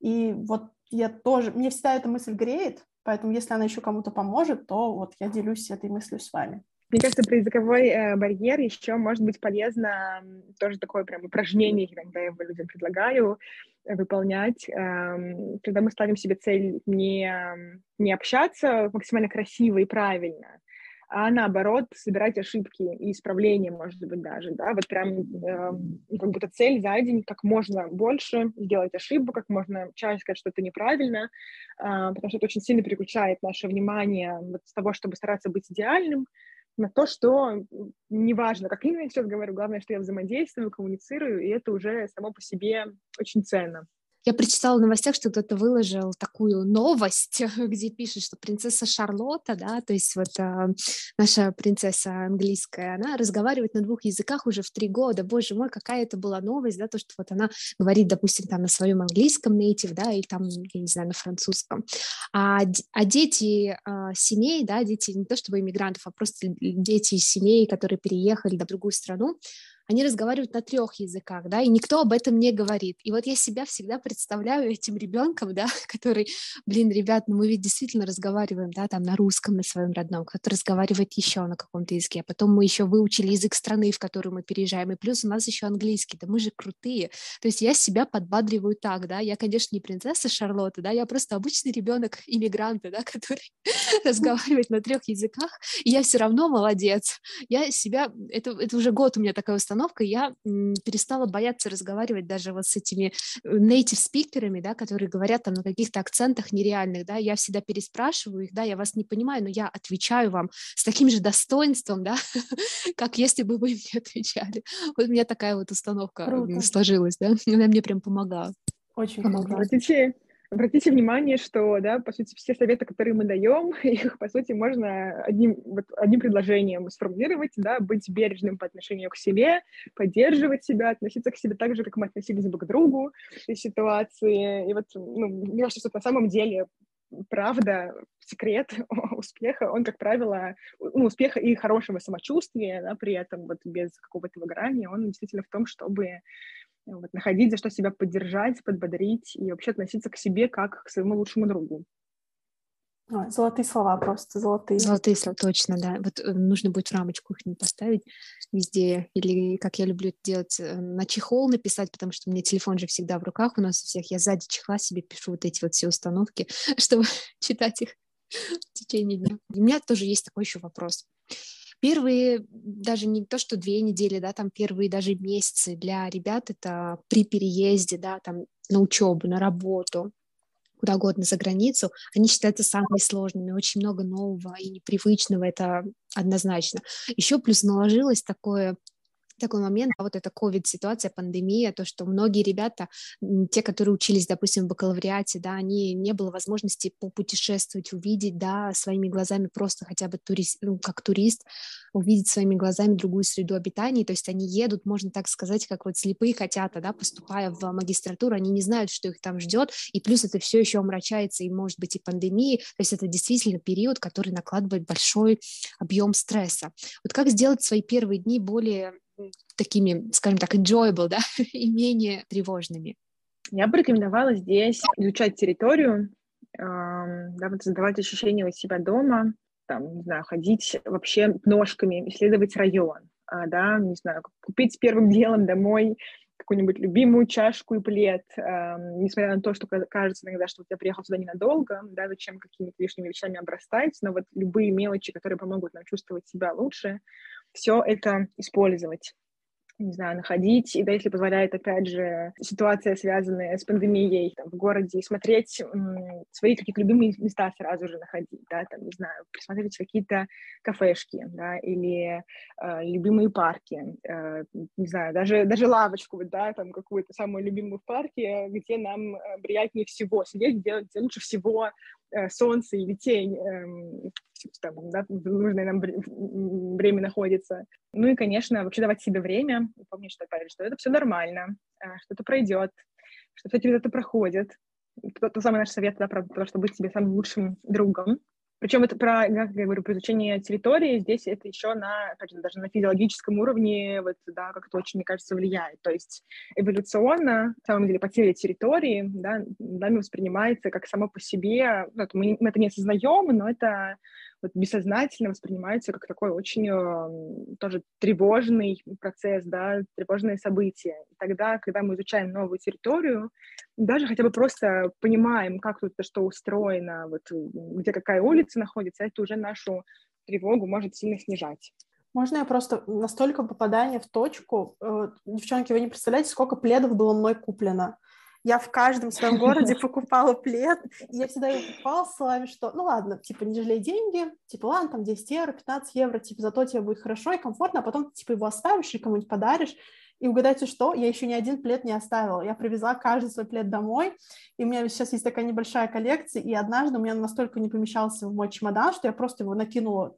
И вот я тоже, мне всегда эта мысль греет, поэтому если она еще кому-то поможет, то вот я делюсь этой мыслью с вами. Мне кажется, про языковой э, барьер еще может быть полезно тоже такое прям упражнение, когда я его людям предлагаю э, выполнять, э, когда мы ставим себе цель не, не общаться максимально красиво и правильно, а наоборот собирать ошибки и исправления, может быть, даже, да, вот прям э, как будто цель за день как можно больше сделать ошибку, как можно чаще сказать что-то неправильно, э, потому что это очень сильно переключает наше внимание вот с того, чтобы стараться быть идеальным, на то, что неважно, как именно я сейчас говорю, главное, что я взаимодействую, коммуницирую, и это уже само по себе очень ценно. Я прочитала в новостях, что кто-то выложил такую новость, <laughs> где пишет, что принцесса Шарлотта, да, то есть вот э, наша принцесса английская, она разговаривает на двух языках уже в три года. Боже мой, какая это была новость, да, то, что вот она говорит, допустим, там на своем английском native, да, или там, я не знаю, на французском. А, а дети э, семей, да, дети не то чтобы иммигрантов, а просто дети семей, которые переехали на другую страну, они разговаривают на трех языках, да, и никто об этом не говорит. И вот я себя всегда представляю этим ребенком, да, <laughs> который, блин, ребят, ну мы ведь действительно разговариваем, да, там на русском, на своем родном, кто-то разговаривает еще на каком-то языке, а потом мы еще выучили язык страны, в которую мы переезжаем, и плюс у нас еще английский, да мы же крутые. То есть я себя подбадриваю так, да, я, конечно, не принцесса Шарлотта, да, я просто обычный ребенок иммигранта, да, <laughs> который <laughs> разговаривает на трех языках, и я все равно молодец. Я себя, это, это уже год у меня такая установка, обстановка, я перестала бояться разговаривать даже вот с этими э, native спикерами, да, которые говорят там на каких-то акцентах нереальных, да, я всегда переспрашиваю их, да, я вас не понимаю, но я отвечаю вам с таким же достоинством, да, <laughs> как если бы вы <laughs> мне отвечали. Вот у меня такая вот установка Круто. сложилась, да, она мне прям помогала. Очень помогла. Обратите внимание, что, да, по сути, все советы, которые мы даем, <laughs> их, по сути, можно одним, вот, одним предложением сформулировать, да, быть бережным по отношению к себе, поддерживать себя, относиться к себе так же, как мы относились бы к другу в этой ситуации. И вот, ну, мне кажется, что на самом деле правда, секрет <laughs> успеха, он, как правило, ну, успеха и хорошего самочувствия, да, при этом вот без какого-то выгорания, он действительно в том, чтобы вот, находить за что себя поддержать, подбодрить и вообще относиться к себе как к своему лучшему другу. Ой, золотые слова просто, золотые. Золотые слова, точно, да. Вот э, нужно будет в рамочку их не поставить везде. Или, как я люблю делать, э, на чехол написать, потому что у меня телефон же всегда в руках у нас у всех. Я сзади чехла себе пишу вот эти вот все установки, <laughs> чтобы <laughs> читать их в течение дня. У меня тоже есть такой еще вопрос первые, даже не то, что две недели, да, там первые даже месяцы для ребят это при переезде, да, там на учебу, на работу, куда угодно за границу, они считаются самыми сложными, очень много нового и непривычного, это однозначно. Еще плюс наложилось такое такой момент, а вот эта ковид-ситуация, пандемия, то, что многие ребята, те, которые учились, допустим, в бакалавриате, да, они не было возможности попутешествовать, увидеть, да, своими глазами просто хотя бы турист, ну, как турист, увидеть своими глазами другую среду обитания, то есть они едут, можно так сказать, как вот слепые котята, да, поступая в магистратуру, они не знают, что их там ждет, и плюс это все еще омрачается, и может быть и пандемии, то есть это действительно период, который накладывает большой объем стресса. Вот как сделать свои первые дни более такими, скажем так, enjoyable, да, <laughs> и менее тревожными? Я бы рекомендовала здесь изучать территорию, да, вот создавать ощущение у себя дома, там, не знаю, ходить вообще ножками, исследовать район, э, да, не знаю, купить первым <laughs> делом домой какую-нибудь любимую чашку и плед, э, несмотря на то, что кажется иногда, что я приехал сюда ненадолго, да, зачем какими-то лишними вещами обрастать, но вот любые мелочи, которые помогут нам чувствовать себя лучше, все это использовать. Не знаю, находить, и да, если позволяет, опять же, ситуация, связанная с пандемией там, в городе, смотреть м, свои какие-то любимые места сразу же находить, да, там, не знаю, присмотреть какие-то кафешки, да, или э, любимые парки, э, не знаю, даже, даже лавочку, да, там, какую-то самую любимую в парке, где нам э, приятнее всего сидеть, делать лучше всего солнце или тень, э, там, да, в нужное нам время находится. Ну и, конечно, вообще давать себе время, помнить, что, опять, что это все нормально, а, что это пройдет, что эти это проходит. То, то самый наш совет, да, про то, чтобы быть себе самым лучшим другом. Причем это про, как я говорю, про изучение территории, здесь это еще на, опять же, даже на физиологическом уровне, вот, да, как это очень, мне кажется, влияет. То есть эволюционно, на самом деле, потеря территории, да, нами воспринимается как само по себе, ну, мы, мы это не осознаем, но это вот бессознательно воспринимается как такой очень э, тоже тревожный процесс, да, тревожное событие. И тогда, когда мы изучаем новую территорию, даже хотя бы просто понимаем, как тут что устроено, вот где какая улица находится, это уже нашу тревогу может сильно снижать. Можно я просто настолько попадание в точку? Э, девчонки, вы не представляете, сколько пледов было мной куплено. Я в каждом своем городе <laughs> покупала плед, и я всегда его покупала с словами, что, ну ладно, типа, не жалей деньги, типа, ладно, там 10 евро, 15 евро, типа, зато тебе будет хорошо и комфортно, а потом, типа, его оставишь и кому-нибудь подаришь, и угадайте что, я еще ни один плед не оставила. Я привезла каждый свой плед домой, и у меня сейчас есть такая небольшая коллекция, и однажды у меня настолько не помещался в мой чемодан, что я просто его накинула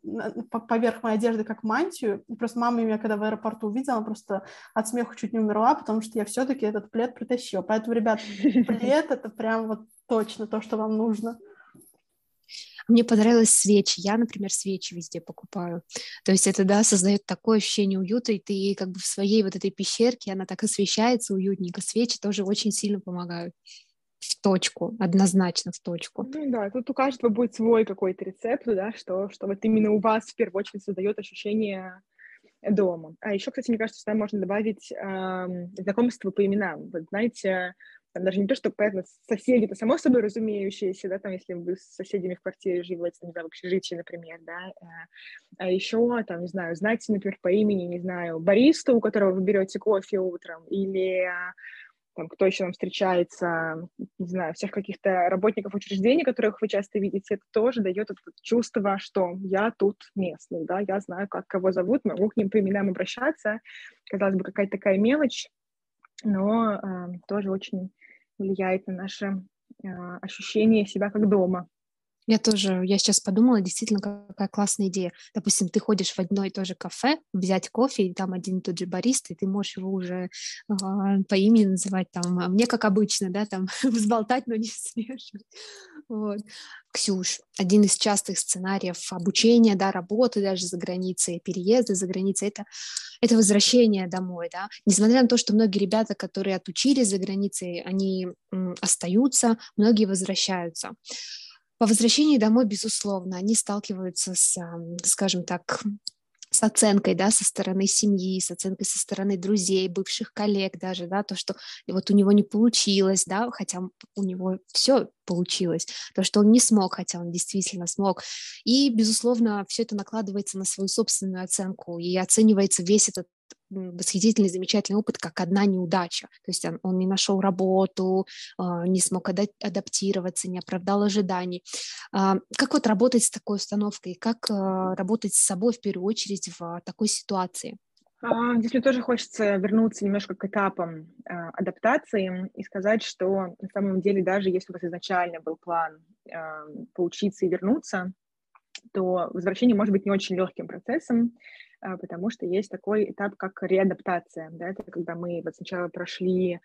поверх моей одежды как мантию. И просто мама меня, когда в аэропорту увидела, она просто от смеха чуть не умерла, потому что я все-таки этот плед притащила. Поэтому, ребят, <laughs> плед — это прям вот точно то, что вам нужно. Мне понравились свечи. Я, например, свечи везде покупаю. То есть это, да, создает такое ощущение уюта, и ты как бы в своей вот этой пещерке, она так освещается уютненько. Свечи тоже очень сильно помогают в точку, однозначно в точку. Ну да, тут у каждого будет свой какой-то рецепт, да, что, что вот именно у вас в первую очередь создает ощущение дома. А еще, кстати, мне кажется, сюда можно добавить э, знакомство по именам. Вот знаете, там даже не то, что, понятно, соседи, это само собой разумеющееся, да, там, если вы с соседями в квартире живете, там, не знаю, в общежитии, например, да, э, а еще, там, не знаю, знаете, например, по имени, не знаю, баристу, у которого вы берете кофе утром, или там, кто еще нам встречается, не знаю, всех каких-то работников учреждений, которых вы часто видите, это тоже дает это чувство, что я тут местный, да, я знаю, как кого зовут, могу к ним по именам обращаться. Казалось бы, какая-то такая мелочь, но э, тоже очень влияет на наше э, ощущение себя как дома. Я тоже, я сейчас подумала, действительно, какая классная идея. Допустим, ты ходишь в одно и то же кафе, взять кофе, и там один и тот же бариста, и ты можешь его уже э, по имени называть, там, а мне как обычно, да, там, <laughs> взболтать, но не <laughs> смешивать. Вот. Ксюш, один из частых сценариев обучения, да, работы даже за границей, переезда за границей, это, это возвращение домой, да. Несмотря на то, что многие ребята, которые отучились за границей, они м, остаются, многие возвращаются. По возвращении домой, безусловно, они сталкиваются с, скажем так, с оценкой, да, со стороны семьи, с оценкой со стороны друзей, бывших коллег даже, да, то, что вот у него не получилось, да, хотя у него все получилось, то, что он не смог, хотя он действительно смог. И, безусловно, все это накладывается на свою собственную оценку и оценивается весь этот восхитительный, замечательный опыт, как одна неудача. То есть он, он не нашел работу, а, не смог адаптироваться, не оправдал ожиданий. А, как вот работать с такой установкой? Как а, работать с собой в первую очередь в такой ситуации? Здесь мне тоже хочется вернуться немножко к этапам адаптации и сказать, что на самом деле даже если у вас изначально был план поучиться и вернуться, то возвращение может быть не очень легким процессом, потому что есть такой этап, как реадаптация. Да? Это когда мы вот сначала прошли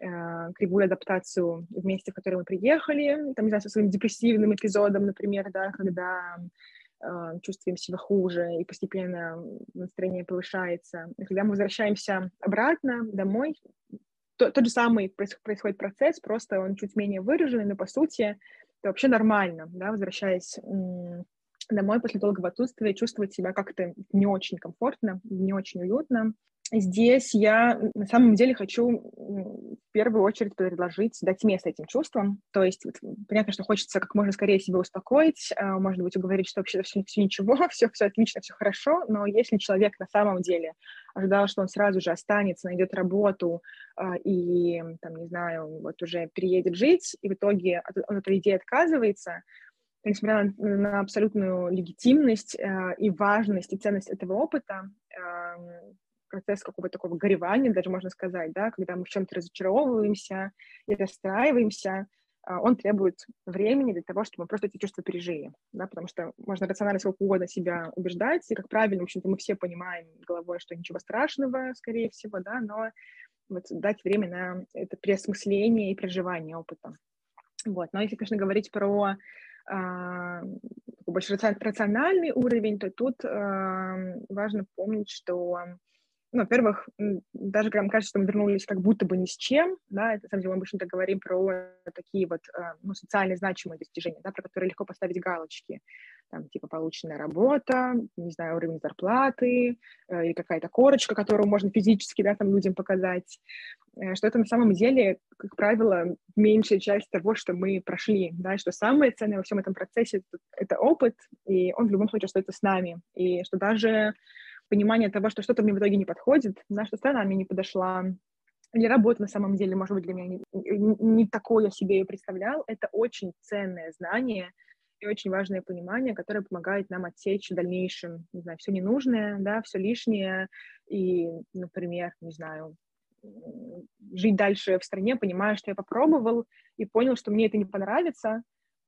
э, кривую адаптацию в месте, в которое мы приехали, там, не знаю, со своим депрессивным эпизодом, например, да, когда э, чувствуем себя хуже, и постепенно настроение повышается. И когда мы возвращаемся обратно домой, то, тот же самый происходит процесс, просто он чуть менее выраженный, но по сути это вообще нормально, да, возвращаясь домой после долгого отсутствия чувствовать себя как-то не очень комфортно, не очень уютно. Здесь я на самом деле хочу в первую очередь предложить дать место этим чувствам. То есть вот, понятно, что хочется как можно скорее себя успокоить, а, может быть, уговорить, что вообще все, все ничего, <laughs> все, все отлично, все хорошо, но если человек на самом деле ожидал, что он сразу же останется, найдет работу а, и, там, не знаю, вот уже переедет жить, и в итоге от, от этой идеи отказывается, несмотря на, на абсолютную легитимность э, и важность и ценность этого опыта, э, процесс какого-то такого горевания, даже можно сказать, да, когда мы в чем-то разочаровываемся и расстраиваемся, э, он требует времени для того, чтобы мы просто эти чувства пережили, да, потому что можно рационально сколько угодно себя убеждать, и, как правильно, в общем-то, мы все понимаем головой, что ничего страшного, скорее всего, да, но вот дать время на это переосмысление и переживание опыта. Вот. Но если, конечно, говорить про больше рациональный уровень, то тут важно помнить, что ну, во-первых, даже когда нам кажется, что мы вернулись как будто бы ни с чем, да, это, на самом деле, мы обычно говорим про такие вот, э, ну, социально значимые достижения, да, про которые легко поставить галочки, там, типа, полученная работа, не знаю, уровень зарплаты, э, или какая-то корочка, которую можно физически, да, там, людям показать, э, что это на самом деле, как правило, меньшая часть того, что мы прошли, да, что самое ценное во всем этом процессе — это опыт, и он в любом случае остается с нами, и что даже понимание того, что что-то мне в итоге не подходит, да, что страна мне не подошла, или работа на самом деле, может быть, для меня не, не, такое я себе ее представлял, это очень ценное знание и очень важное понимание, которое помогает нам отсечь в дальнейшем, не знаю, все ненужное, да, все лишнее, и, например, не знаю, жить дальше в стране, понимая, что я попробовал и понял, что мне это не понравится,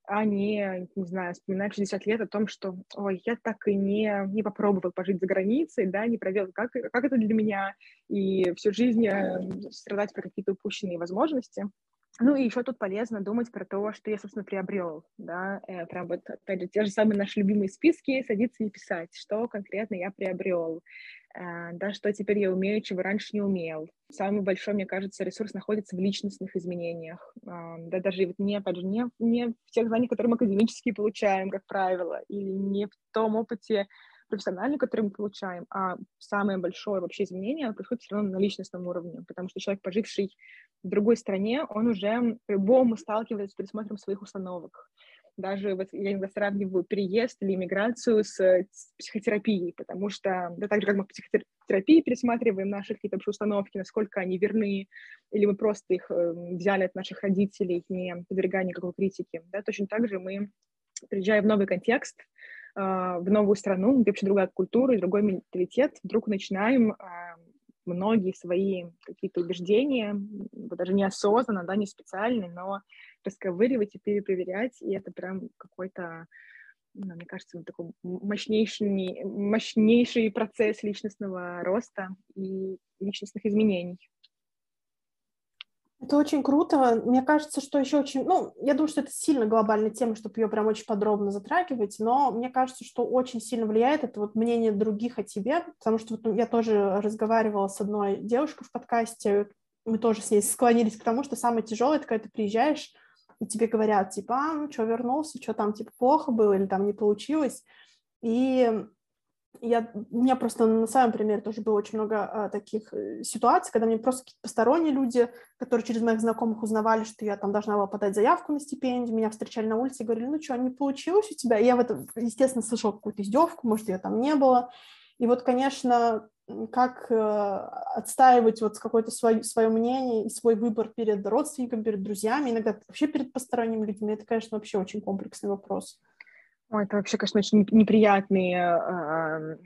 а не, не знаю, вспоминать 60 лет о том, что, ой, я так и не, не попробовал пожить за границей, да, не проверил, как, как это для меня, и всю жизнь э, страдать про какие-то упущенные возможности. Ну и еще тут полезно думать про то, что я, собственно, приобрел, да, э, прям вот, опять же, те же самые наши любимые списки, садиться и писать, что конкретно я приобрел, э, да, что теперь я умею, чего раньше не умел. Самый большой, мне кажется, ресурс находится в личностных изменениях, э, да, даже вот не, опять же, не, не в тех знаниях, которые мы академически получаем, как правило, или не в том опыте, профессиональный, который мы получаем, а самое большое вообще изменение происходит все равно на личностном уровне, потому что человек, поживший в другой стране, он уже по-любому сталкивается с пересмотром своих установок. Даже вот я иногда сравниваю переезд или иммиграцию с, с психотерапией, потому что да, так же, как мы в психотерапии пересматриваем наши какие-то установки, насколько они верны, или мы просто их э, взяли от наших родителей, не подвергая никакой критике, да, точно так же мы, приезжая в новый контекст, в новую страну, где вообще другая культура и другой менталитет, вдруг начинаем а, многие свои какие-то убеждения, даже неосознанно, да, не специально, но расковыривать и перепроверять, и это прям какой-то, ну, мне кажется, такой мощнейший, мощнейший процесс личностного роста и личностных изменений. Это очень круто. Мне кажется, что еще очень... Ну, я думаю, что это сильно глобальная тема, чтобы ее прям очень подробно затрагивать, но мне кажется, что очень сильно влияет это вот мнение других о тебе, потому что вот я тоже разговаривала с одной девушкой в подкасте, мы тоже с ней склонились к тому, что самое тяжелое, это когда ты приезжаешь, и тебе говорят, типа, а, ну что, вернулся, что там, типа, плохо было или там не получилось, и я, у меня просто на своем примере тоже было очень много а, таких э, ситуаций, когда мне просто какие-то посторонние люди, которые через моих знакомых узнавали, что я там должна была подать заявку на стипендию, меня встречали на улице и говорили, ну что, не получилось у тебя? И я в этом, естественно, слышала какую-то издевку, может, ее там не было. И вот, конечно, как э, отстаивать вот какое-то свое, свое мнение и свой выбор перед родственниками, перед друзьями, иногда вообще перед посторонними людьми, это, конечно, вообще очень комплексный вопрос. Ой, это вообще, конечно, очень неприятные э,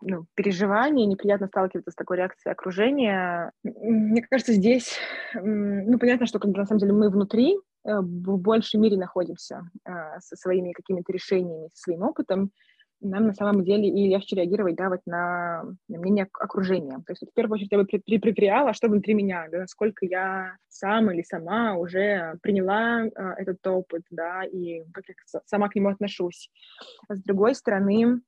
ну, переживания, неприятно сталкиваться с такой реакцией окружения. Мне кажется, здесь, ну, понятно, что бы, на самом деле мы внутри э, в большей мере находимся э, со своими какими-то решениями, со своим опытом, нам на самом деле и легче реагировать, да, вот на, на мнение окружения. То есть вот, в первую очередь я бы проверяла, что внутри меня, да, насколько я сам или сама уже приняла э, этот опыт, да, и как я сама к нему отношусь. А с другой стороны,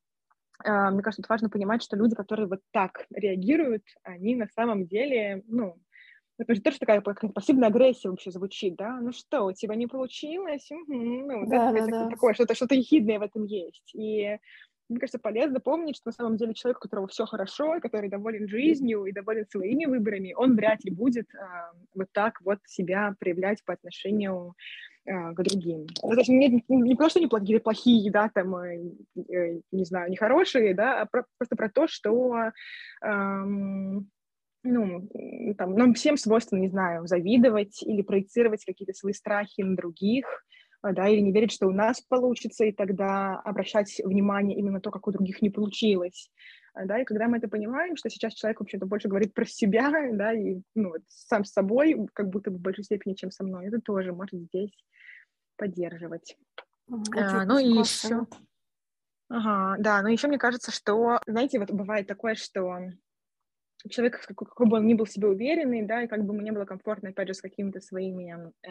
э, мне кажется, важно понимать, что люди, которые вот так реагируют, они на самом деле, ну, это же тоже такая пассивная агрессия вообще звучит, да? Ну что, у тебя не получилось? Угу. Ну, да, да, да. такое, что-то, что-то ехидное в этом есть. И мне кажется, полезно помнить, что на самом деле человек, у которого все хорошо, который доволен жизнью и доволен своими выборами, он вряд ли будет э, вот так вот себя проявлять по отношению э, к другим. Ну, то есть не, не просто не плохие, плохие, да, там, э, э, не знаю, нехорошие, да, а про, просто про то, что э, ну, там, нам всем свойственно, не знаю, завидовать или проецировать какие-то свои страхи на других, а, да, или не верить, что у нас получится, и тогда обращать внимание именно на то, как у других не получилось. А, да, и когда мы это понимаем, что сейчас человек вообще-то больше говорит про себя, <laughs> да, и ну, вот, сам с собой, как будто бы в большей степени, чем со мной, это тоже может здесь поддерживать. а, ну и еще... Ага, да, но еще мне кажется, что, знаете, вот бывает такое, что человек, какой бы он ни был себе уверенный, да, и как бы мне было комфортно, опять же, с какими-то своими э,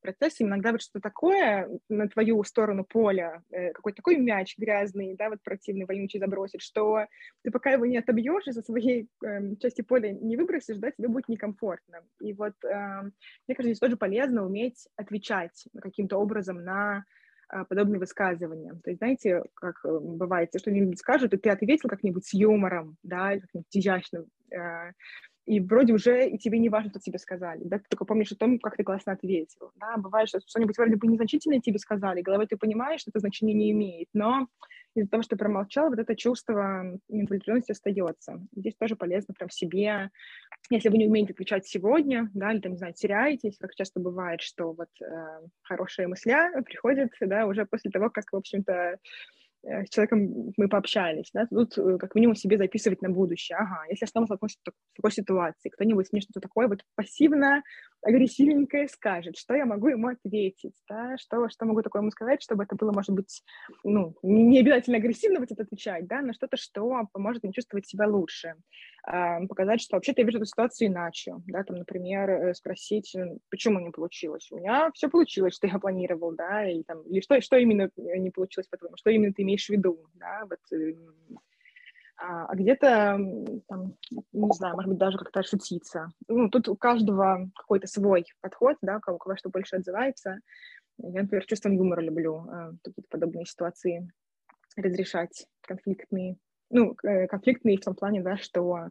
процессами, иногда вот что-то такое на твою сторону поля, э, какой-то такой мяч грязный, да, вот противный, вонючий забросит, что ты пока его не отобьешь и со своей э, части поля не выбросишь, да, тебе будет некомфортно. И вот, э, мне кажется, здесь тоже полезно уметь отвечать каким-то образом на а, подобные высказывания. То есть, знаете, как э, бывает, что-нибудь скажут, и ты ответил как-нибудь с юмором, да, как-нибудь изящно, и вроде уже и тебе не важно, что тебе сказали, да, ты только помнишь о том, как ты классно ответил, да, бывает, что что-нибудь вроде бы незначительное тебе сказали, головой ты понимаешь, что это значение не имеет, но из-за того, что промолчал, вот это чувство неудовлетворенности остается. Здесь тоже полезно прям себе, если вы не умеете отвечать сегодня, да, или там, не знаю, теряетесь, как часто бывает, что вот э, хорошие мысля приходят, да, уже после того, как, в общем-то, Э, с человеком мы пообщались, да, тут э, как минимум себе записывать на будущее. Ага, если я снова столкнусь с такой ситуацией, кто-нибудь мне что-то такое вот пассивно, агрессивненькое скажет, что я могу ему ответить, да, что, что могу такое ему сказать, чтобы это было, может быть, ну, не обязательно агрессивно будет отвечать, да, но что-то, что поможет мне чувствовать себя лучше. Э, показать, что вообще-то я вижу эту ситуацию иначе, да, там, например, э, спросить, почему не получилось. У меня все получилось, что я планировал, да, или там, или что, что именно не получилось, по-твоему, что именно ты имеешь в виду, да, вот, эм, а, а где-то, там, не знаю, может быть, даже как-то шутиться. Ну, тут у каждого какой-то свой подход, да, у кого что больше отзывается. Я, например, чувством юмора люблю э, какие-то подобные ситуации разрешать, конфликтные. Ну, э, конфликтные в том плане, да, что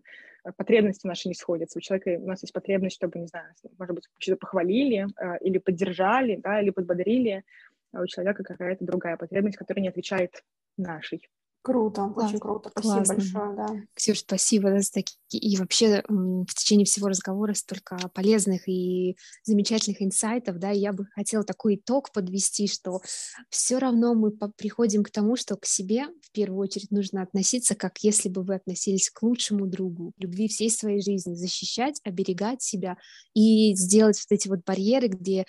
потребности наши не сходятся. У человека у нас есть потребность, чтобы, не знаю, может быть, что-то похвалили э, или поддержали, да, или подбодрили, а у человека какая-то другая потребность, которая не отвечает нашей. Круто, Класс. очень круто. Спасибо Классно. большое, да. Ксюш, спасибо за такие. И вообще в течение всего разговора столько полезных и замечательных инсайтов, да, и я бы хотела такой итог подвести, что все равно мы приходим к тому, что к себе в первую очередь нужно относиться, как если бы вы относились к лучшему другу, любви всей своей жизни, защищать, оберегать себя и сделать вот эти вот барьеры, где,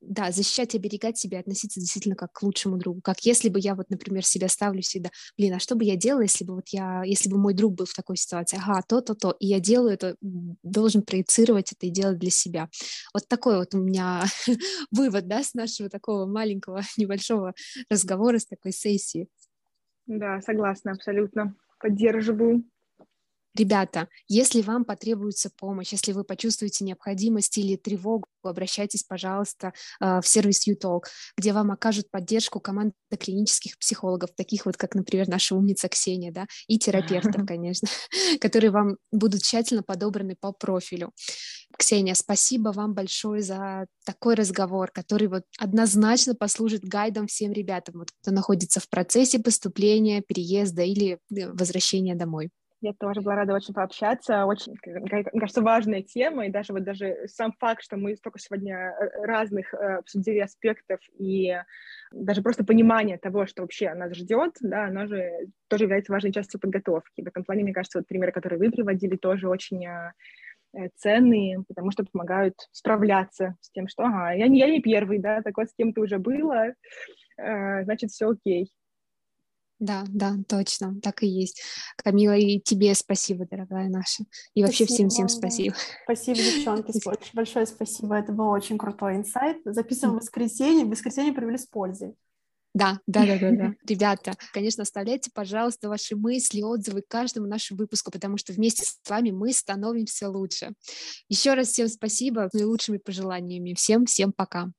да, защищать, оберегать себя, относиться действительно как к лучшему другу, как если бы я вот, например, себя ставлю всегда, блин, а что бы я делала, если бы вот я, если бы мой друг был в такой ситуации, ага, то-то, то, и я делаю это, должен проецировать это и делать для себя. Вот такой вот у меня <laughs> вывод, да, с нашего такого маленького, <laughs> небольшого разговора, с такой сессии. Да, согласна, абсолютно. Поддерживаю. Ребята, если вам потребуется помощь, если вы почувствуете необходимость или тревогу, обращайтесь, пожалуйста, а, в сервис UTalk, где вам окажут поддержку команда клинических психологов, таких вот, как, например, наша умница Ксения, да, и терапевтов, <laughs> конечно, <laughs> которые вам будут тщательно подобраны по профилю. Ксения, спасибо вам большое за такой разговор, который вот однозначно послужит гайдом всем ребятам, вот, кто находится в процессе поступления, переезда или э, возвращения домой. Я тоже была рада очень пообщаться. Очень, кажется, важная тема. И даже вот даже сам факт, что мы столько сегодня э, разных э, обсудили аспектов и даже просто понимание того, что вообще нас ждет, да, оно же тоже является важной частью подготовки. В этом плане, мне кажется, вот примеры, которые вы приводили, тоже очень э, ценные, потому что помогают справляться с тем, что, ага, я не, я не первый, да, так вот с кем-то уже было, значит, все окей. Да, да, точно, так и есть. Камила, и тебе спасибо, дорогая наша. И вообще всем-всем спасибо. Спасибо, девчонки, <laughs> большое спасибо. Это был очень крутой инсайт. Записываем в воскресенье. В воскресенье провели с пользой. Да, да, да, да, да. <laughs> Ребята, конечно, оставляйте, пожалуйста, ваши мысли, отзывы к каждому нашему выпуску, потому что вместе с вами мы становимся лучше. Еще раз всем спасибо, наилучшими пожеланиями. Всем, всем пока.